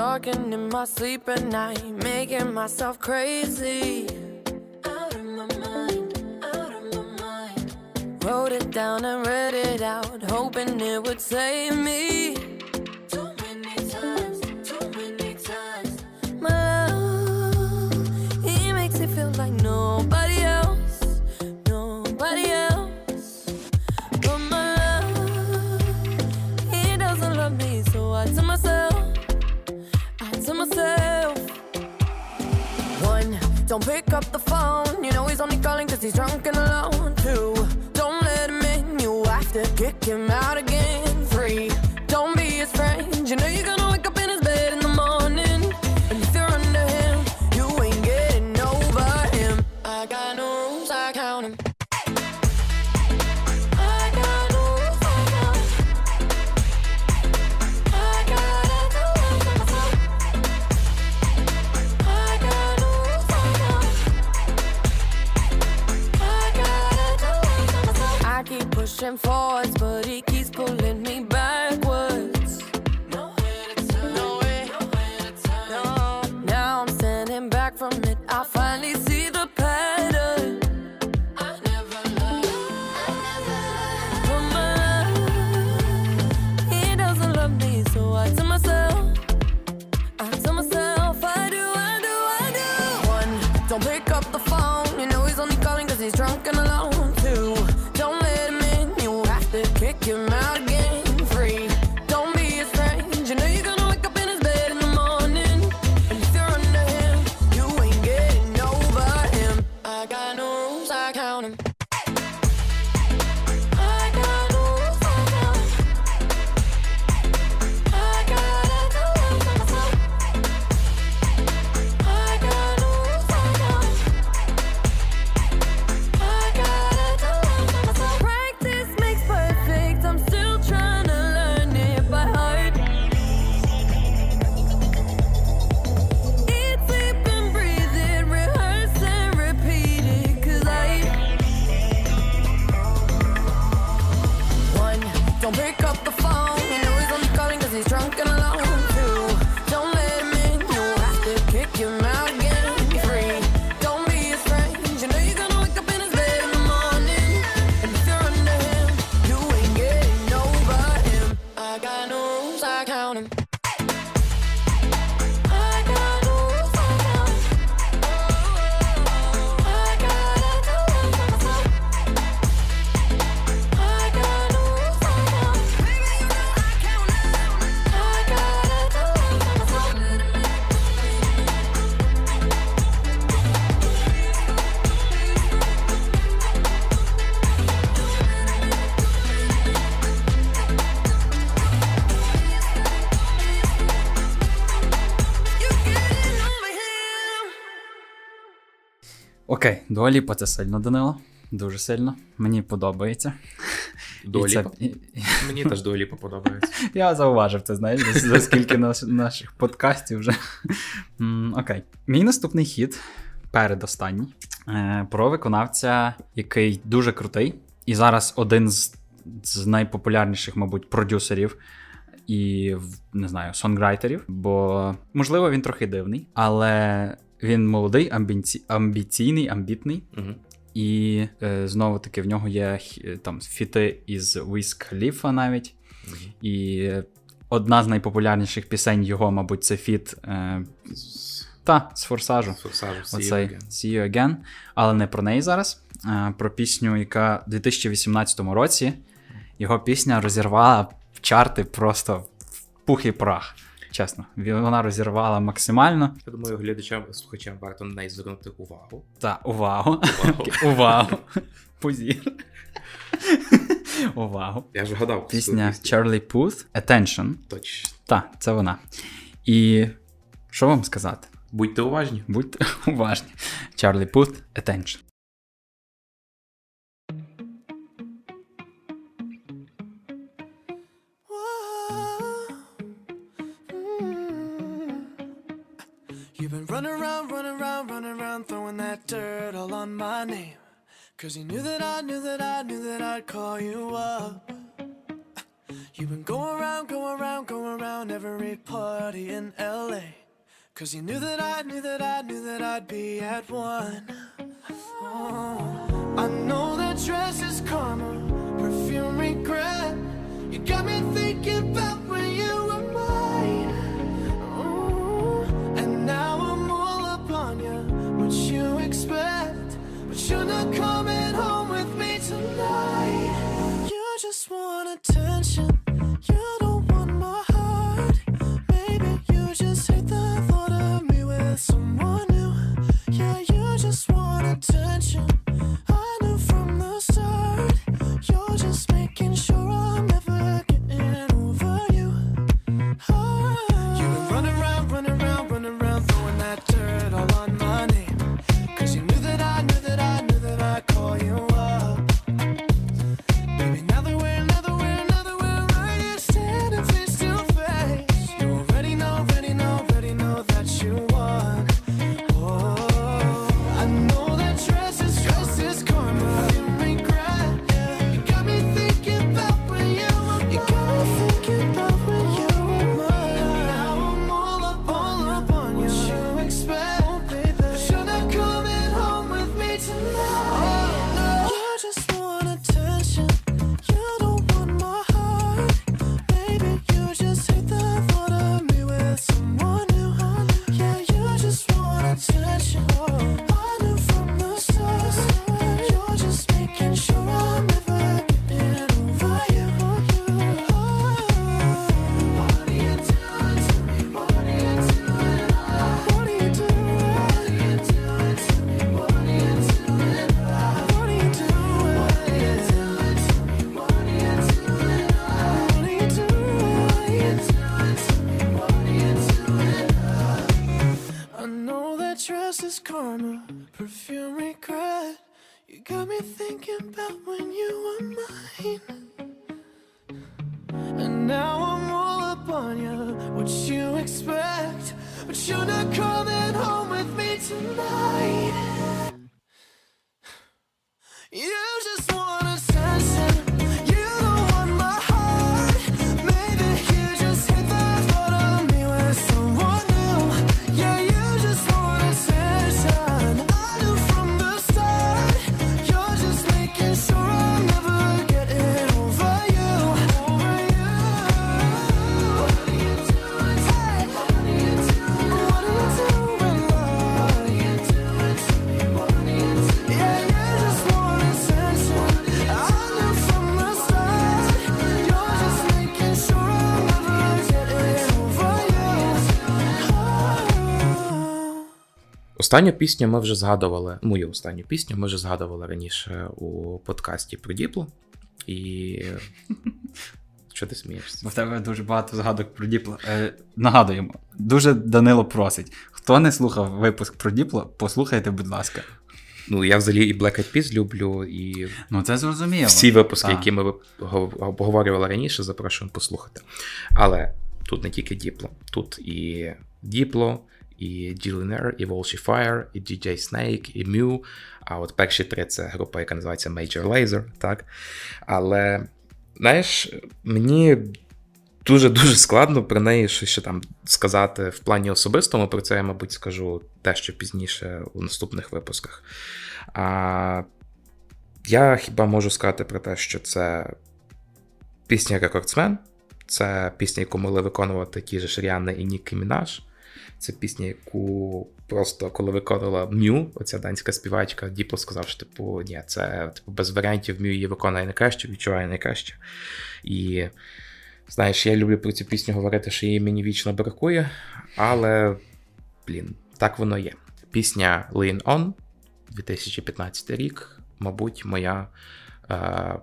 Talking in my sleep at night, making myself crazy. Wrote it down and read it out, hoping it would save me. Too many times, too many times. My love, he makes me feel like nobody else, nobody else. But my love, he doesn't love me, so I tell myself. I tell myself One, don't pick up the phone You know he's only calling cause he's drunk and alone out again Three, don't be his friend. You know you're gonna wake up in his bed in the morning. And if you're under him You ain't getting over him. I got no rules, I. I got Окей, Дуаліпа це сильно, Данило. Дуже сильно. Мені подобається. І це- Мені теж Дуаліпа подобається. Я зауважив це, знаєш, за- за скільки наш, наших подкастів вже. Окей. Мій наступний хід, передостанній, е, про виконавця, який дуже крутий, і зараз один з, з найпопулярніших, мабуть, продюсерів. І не знаю, сонграйтерів, бо можливо він трохи дивний, але він молодий, амбіці... амбіційний, амбітний. Мгм. І е, знову таки в нього є там фіти із Wiz Khalifa навіть. І одна з найпопулярніших пісень його, мабуть, це фіт е, та, з форсажу. З форсажу «See You Again». See You Again. Але не про неї зараз. А про пісню, яка в 2018 році його пісня розірвала чарти просто в пух і прах. Чесно, вона розірвала максимально. Я думаю, глядачам, слухачам варто на неї звернути увагу. Та, увагу. Увагу. Позір. увагу. Я ж вгадав. Пісня. Charlie Puth Attention. Точно. Так, це вона. І що вам сказати? Будьте уважні. Будьте уважні. Charlie Puth Attention. Running around, running around, running around, throwing that dirt all on my name. Cause you knew that I knew that I knew that I'd call you up. You've been going around, going around, going around every party in LA. Cause you knew that I knew that I knew that I'd be at one. Oh, I know that dress is karma, perfume regret. You got me thinking about when you you're not coming home with me tonight. You just want attention. You don't want my heart. Maybe you just hate the thought of me with someone new. Yeah, you just want attention. Останню пісню ми вже згадували. Мою останню пісню ми вже згадували раніше у подкасті про Діпло. І. Що ти смієшся? Бо в тебе дуже багато згадок про Діпло. Е, нагадуємо, дуже Данило просить. Хто не слухав випуск про Діпло, послухайте, будь ласка. Ну, я взагалі і Black Eyed Peas люблю, і Ну, це зрозуміло. всі випуски, Так. які ми обговорювали раніше, запрошуємо послухати. Але тут не тільки Діпло, тут і Діпло, і Dillionaire, і Волші Fire, і DJ Snake, і Mew. А от перші три це група, яка називається Major Lazer, так? Але, знаєш, мені дуже-дуже складно про неї щось ще там сказати в плані особистому. Про це я, мабуть, скажу дещо пізніше у наступних випусках. А, я хіба можу сказати про те, що це пісня Рекордсмен, це пісня, яку могли виконувати ті ж Ріанни і Нікі Мінаж. Це пісня, яку просто коли виконала MØ, оця данська співачка, Діпло сказав, що типу, ні, це типу, без варіантів MØ її виконує найкраще, відчуває найкраще. І знаєш, я люблю про цю пісню говорити, що її мені вічно бракує, але, блін, так воно є. Пісня Lean On, 2015 рік, мабуть, моя е,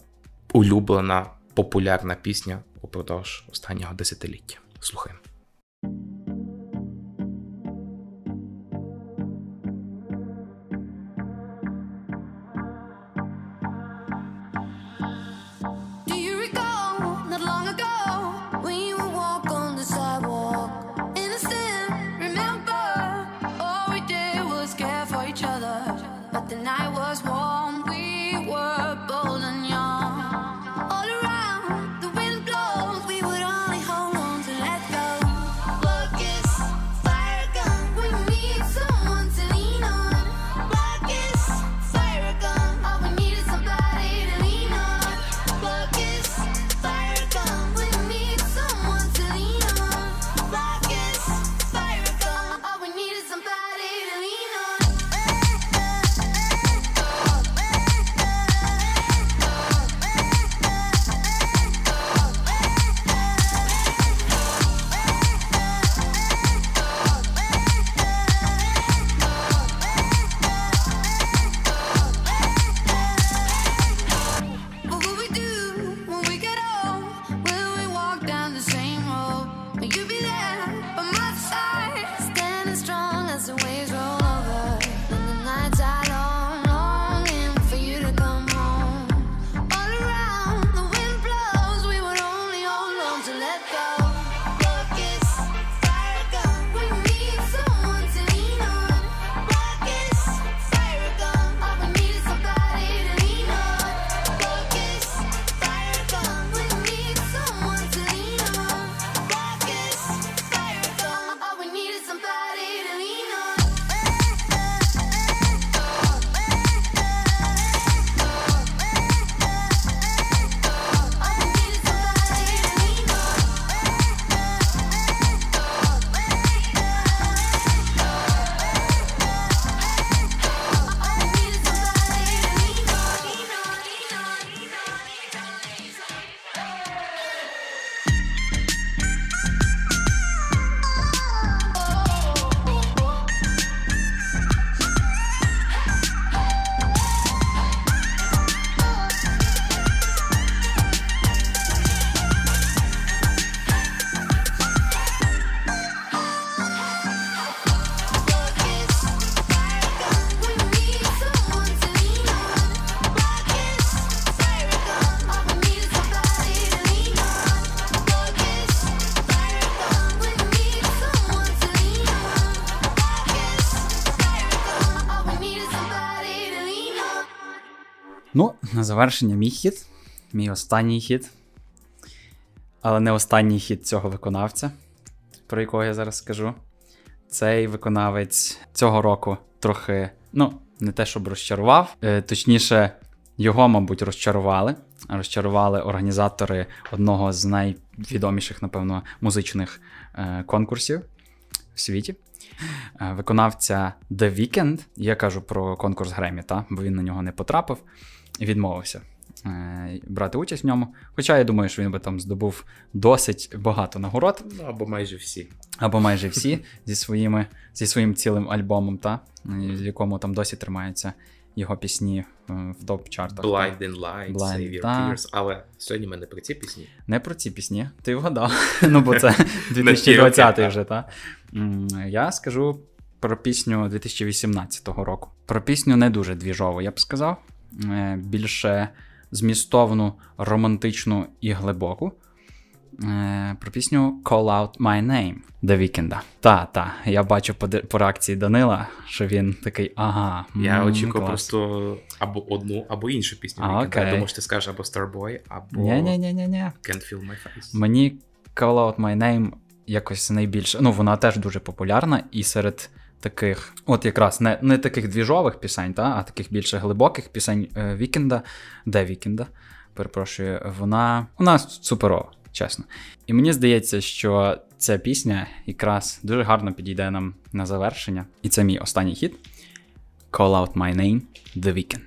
улюблена популярна пісня упродовж останнього десятиліття. Слухаємо. Завершення мій хіт, мій останній хіт. Але не останній хіт цього виконавця, про якого я зараз скажу. Цей виконавець цього року трохи, ну, не те, щоб розчарував. Е, точніше, його, мабуть, розчарували. Розчарували організатори одного з найвідоміших, напевно, музичних е, конкурсів в світі. Е, Виконавця The Weeknd, я кажу про конкурс Гремі, та? бо він на нього не потрапив відмовився е, брати участь в ньому. Хоча я думаю, що він би там здобув досить багато нагород. Ну, Або майже всі. Або майже всі зі своїми, зі своїм цілим альбомом, та, в якому там досі тримаються його пісні е, в топ-чартах. Blind in Light, Blind, Save Your Tears. Але сьогодні ми не про ці пісні. Не про ці пісні, ти вгадав. ну, бо це 2020 вже, та. Я скажу про пісню 2018 року. Про пісню не дуже двіжову, я б сказав. Е, більше змістовну, романтичну і глибоку. Е, про пісню Call Out My Name The Вікенда. Та, та, я бачу по, по реакції Данила, що він такий ага. Я очікував просто або одну, або іншу пісню. А, окей. Я думаю, що ти скажеш або Starboy, або Ні-ні-ні-ні-ні. Can't Feel My Face. Мені Call Out My Name якось найбільше. Ну, вона теж дуже популярна, і серед таких, от якраз не не таких двіжових пісень, та, а таких більше глибоких пісень е, Вікенда, де Вікенда, перепрошую, вона у нас суперова, чесно. І мені здається, що ця пісня якраз дуже гарно підійде нам на завершення. І це мій останній хід. Call out my name, The Weeknd.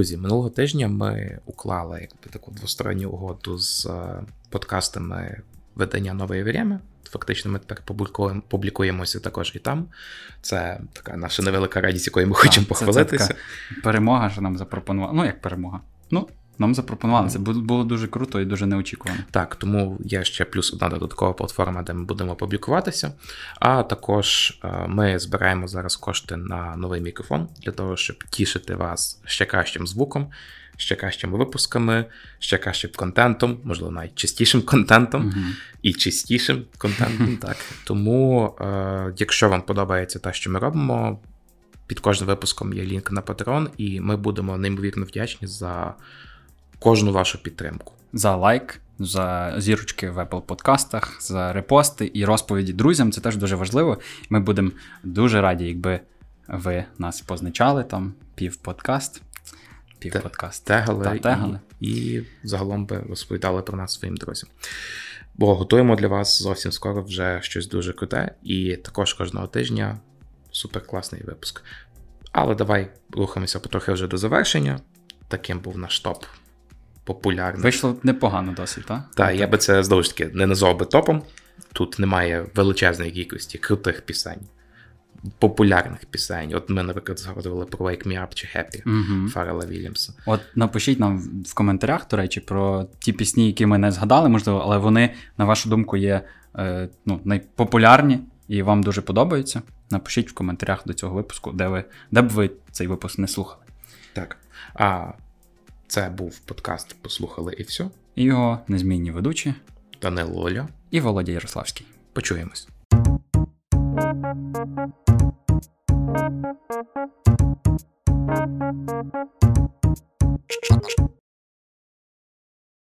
Друзі, минулого тижня ми уклали якби таку двосторонню угоду з е, подкастами видання нової Вірями. Фактично, ми тепер публікуємо, публікуємося також і там. Це така наша невелика радість, якою ми хочемо похвалитися. Це, це така перемога, що нам запропонувала. Ну, як перемога. Ну, нам запропонували. Це було дуже круто і дуже неочікувано. Так, тому є ще плюс одна додаткова платформа, де ми будемо публікуватися. А також е, ми збираємо зараз кошти на новий мікрофон для того, щоб тішити вас ще кращим звуком, ще кращими випусками, ще кращим контентом, можливо, навіть чистішим контентом Мгм. і чистішим контентом. так. Тому, е, якщо вам подобається те, що ми робимо, під кожним випуском є лінк на Patreon, і ми будемо неймовірно вдячні за кожну вашу підтримку. За лайк, за зірочки в Apple подкастах, за репости і розповіді друзям. Це теж дуже важливо. Ми будемо дуже раді, якби ви нас позначали там півподкаст. Півподкаст. Тегали, Та, тегали. І, і загалом би розповідали про нас своїм друзям. Бо готуємо для вас зовсім скоро вже щось дуже круте, і також кожного тижня суперкласний випуск. Але давай рухаємося потрохи вже до завершення. Таким був наш топ популярний. Вийшло непогано досить, так? Так, я би це знову ж таки не назвав би топом. Тут немає величезної кількості крутих пісень, популярних пісень. От ми, наприклад, згадували про Wake Me Up чи Happy Мгм. Фаррела Вільямса. От напишіть нам в коментарях, до речі, про ті пісні, які ми не згадали, можливо, але вони, на вашу думку, є е, ну, найпопулярні і вам дуже подобаються. Напишіть в коментарях до цього випуску, де ви, де б ви цей випуск не слухали. Так. А це був подкаст Послухали і все. І його незмінні ведучі Данило Оля. і Володя Ярославський. Почуємось.